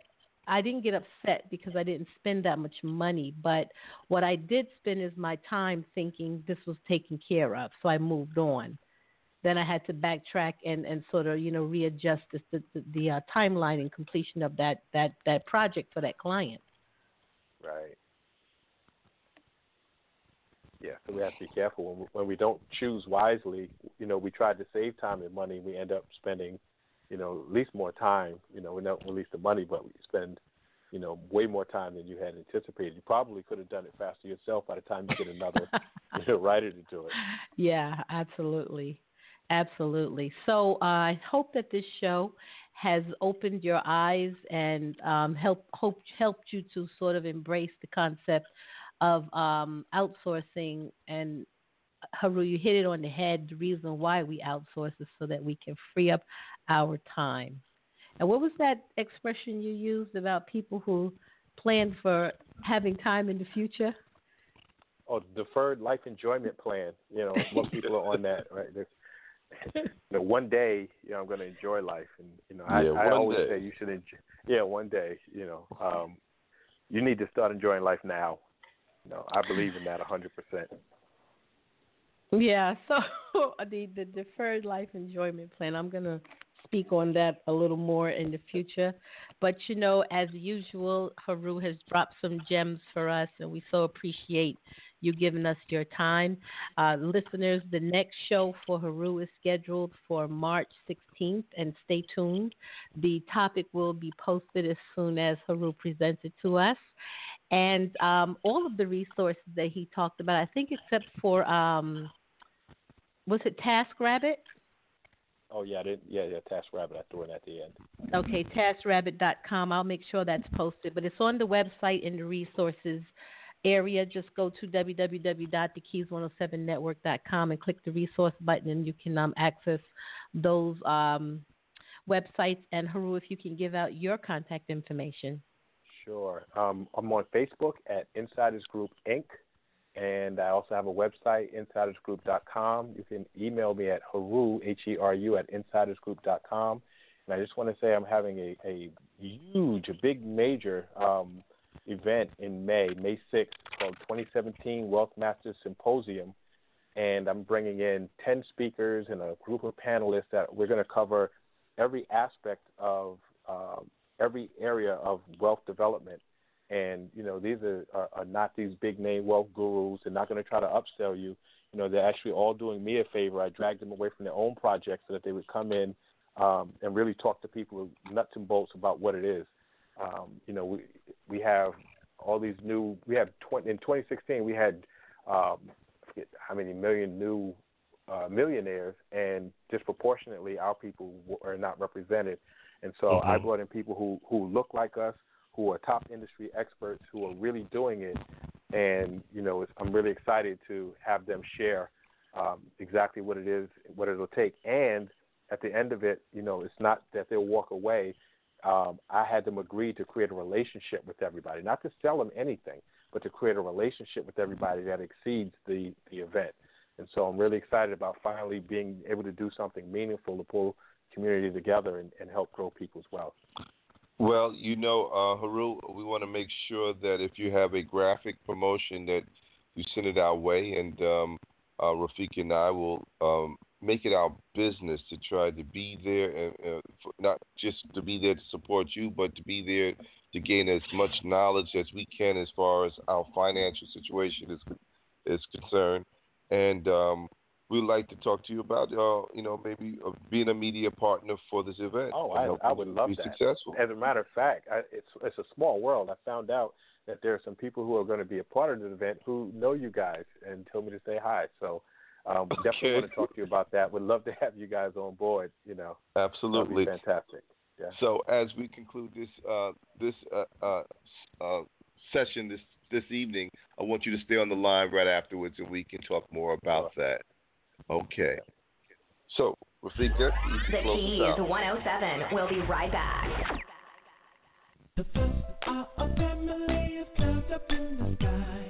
I didn't get upset because I didn't spend that much money, but what I did spend is my time thinking this was taken care of, so I moved on. Then I had to backtrack and, and sort of you know readjust the the, the, uh, timeline and completion of that that that project for that client. Right. Yeah, so we have to be careful when we, when we don't choose wisely. You know, we try to save time and money. We end up spending, you know, at least more time. You know, we don't release the money, but we spend, you know, way more time than you had anticipated. You probably could have done it faster yourself by the time you get another, you know, writer to do it. Yeah, absolutely. Absolutely. So uh, I hope that this show has opened your eyes and um, help, hope, helped you to sort of embrace the concept of um, outsourcing. And Heru, you hit it on the head. The reason why we outsource is so that we can free up our time. And what was that expression you used about people who plan for having time in the future? Oh, deferred life enjoyment plan. You know, most people are on that, right? They're, you know, one day, you know, I'm going to enjoy life, and you know, I, Yeah, I one always day. say you should enjoy. Yeah, one day, you know, um, you need to start enjoying life now. No, I believe in that a hundred percent. Yeah, so the the deferred life enjoyment plan. I'm gonna speak on that a little more in the future, but you know, as usual, Heru has dropped some gems for us, and we so appreciate you giving us your time. Uh, listeners, the next show for Heru is scheduled for March 16th, and stay tuned. The topic will be posted as soon as Heru presents it to us. And um, all of the resources that he talked about, I think, except for, um, was it TaskRabbit? Oh yeah, I yeah, yeah. TaskRabbit, I threw it at the end. Okay, taskrabbit.com. I'll make sure that's posted, but it's on the website in the resources area. Just go to www.thekeys107network.com and click the resource button, and you can um, access those um, websites. And Heru, if you can give out your contact information. Sure. Um, I'm on Facebook at Insiders Group Inc. And I also have a website, insidersgroup.com. You can email me at Heru, H E R U, at insidersgroup.com. And I just want to say I'm having a, a huge, a big, major um, event in May, May 6th, called 2017 Wealth Masters Symposium. And I'm bringing in 10 speakers and a group of panelists that we're going to cover every aspect of um, every area of wealth development. And you know, these are, are, are not these big name wealth gurus. They're not going to try to upsell you. You know, they're actually all doing me a favor. I dragged them away from their own projects so that they would come in um, and really talk to people nuts and bolts about what it is. Um, you know, we we have all these new. We have 20, in 2016 we had um, I forget how many million new uh, millionaires, and disproportionately our people are not represented. And so Mhm. I brought in people who who look like us, who are top industry experts, who are really doing it. And you know, I'm really excited to have them share um, exactly what it is, what it'll take. And at the end of it, you know, it's not that they'll walk away. Um, I had them agree to create a relationship with everybody, not to sell them anything, but to create a relationship with everybody that exceeds the the event. And so I'm really excited about finally being able to do something meaningful to pull community together and, and help grow people's wealth. Well, you know, uh, Heru, we want to make sure that if you have a graphic promotion, that you send it our way, and um, uh, Rafika and I will um, make it our business to try to be there, and uh, for, not just to be there to support you, but to be there to gain as much knowledge as we can as far as our financial situation is is concerned, and um, we'd like to talk to you about, uh, you know, maybe uh, being a media partner for this event. Oh, I, I would to love be that. successful. As a matter of fact, I, it's it's a small world. I found out that there are some people who are going to be a part of the event who know you guys and told me to say hi. So um, we definitely Okay. want to talk to you about that. Would love to have you guys on board. You know, Absolutely. Be fantastic. Yeah. So as we conclude this uh, this uh, uh, uh, session this this evening, I want you to stay on the line right afterwards, and we can talk more about that. Okay. So, Rafika, you The can close Keys us out. 107. We'll be right back. Are a family of clouds up in the sky,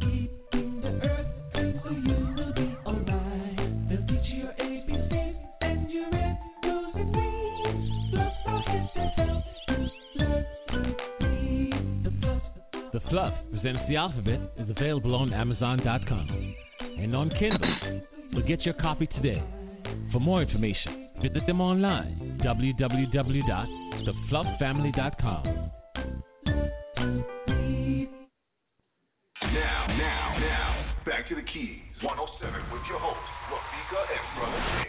keeping the earth, and so you will be alright. They'll teach you your ABCs and your riddles and names. Fluff, fluff, fluff, fluff, fluff, fluff, the fluff. The Fluff presents the alphabet is available on Amazon.com and on Kindle. So get your copy today. For more information, visit them online www.theflufffamily.com. Now, now, now, back to the Keys 107 with your hosts, Rafika and Brother J.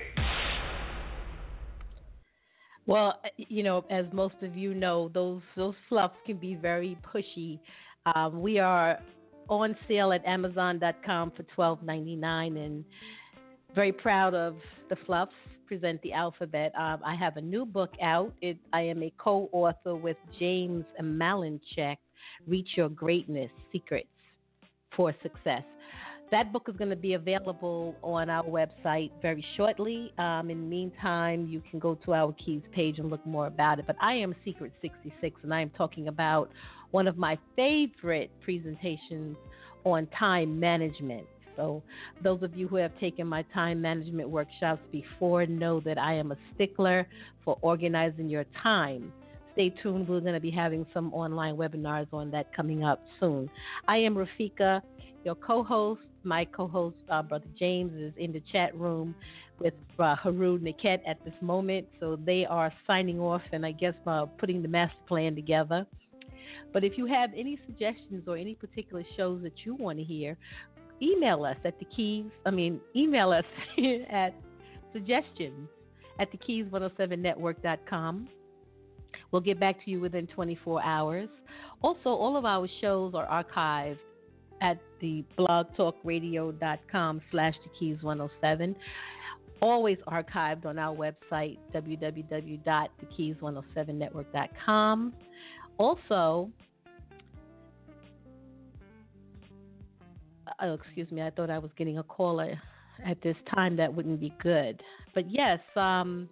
Well, you know, as most of you know, those those fluffs can be very pushy. Um, we are on sale at Amazon.com for twelve ninety nine, and very proud of the fluffs. Present the alphabet. Um, I have a new book out. It, I am a co-author with James Malinchak. Reach Your Greatness: Secrets for Success. That book is going to be available on our website very shortly. Um, in the meantime, you can go to our Keys page and look more about it. But I am Secret 66, and I am talking about one of my favorite presentations on time management. So, those of you who have taken my time management workshops before know that I am a stickler for organizing your time. Stay tuned. We're going to be having some online webinars on that coming up soon. I am Rafika, your co host. My co host, uh, Brother James, is in the chat room with uh, Heru Nekhet at this moment. So they are signing off and I guess uh, putting the master plan together. But if you have any suggestions or any particular shows that you want to hear, email us at the keys. I mean, email us at suggestions at the keys107network.com. We'll get back to you within 24 hours. Also, all of our shows are archived at the blogtalkradio.com slash the keys 107 always archived on our website www.thekeys107network.com also oh excuse me i thought i was getting a caller at this time. That wouldn't be good. But yes um,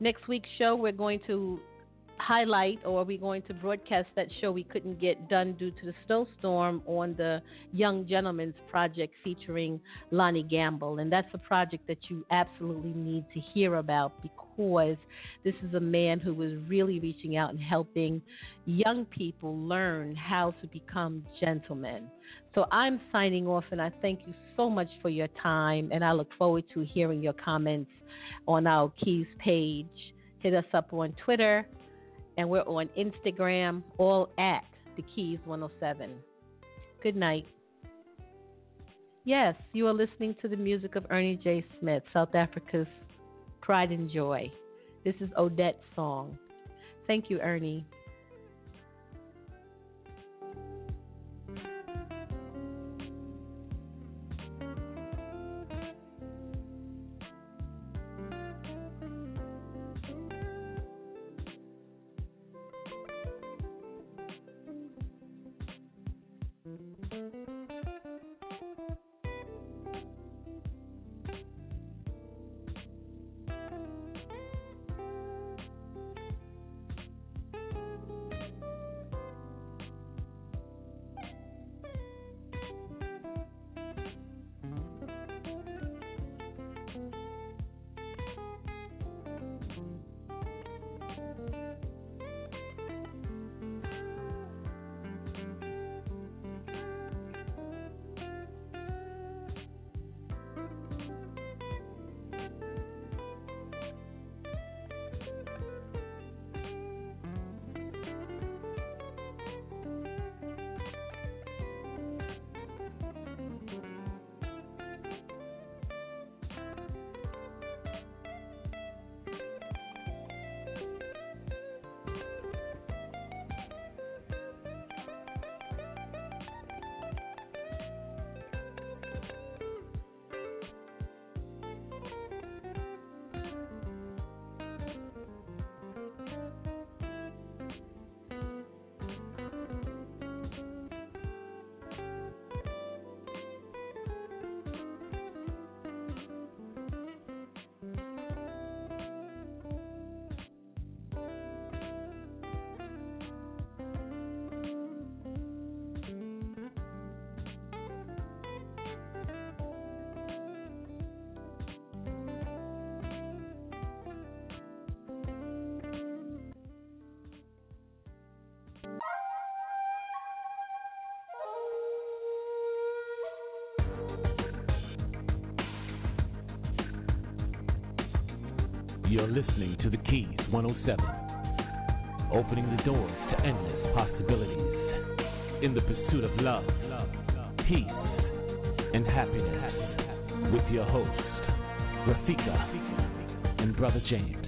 next week's show we're going to highlight or are we going to broadcast that show we couldn't get done due to the snowstorm on the Young Gentlemen's Project featuring Lonnie Gamble. And that's a project that you absolutely need to hear about because this is a man who was really reaching out and helping young people learn how to become gentlemen. So I'm signing off and I thank you so much for your time and I look forward to hearing your comments on our Keys page. Hit us up on Twitter and we're on Instagram, all at the Keys 107. Good night. Yes, you are listening to the music of Ernie J. Smith, South Africa's pride and joy. This is Odette's song. Thank you, Ernie. You're listening to The Keys 107, opening the doors to endless possibilities in the pursuit of love, peace, and happiness. With your hosts, Rafika and Brother James.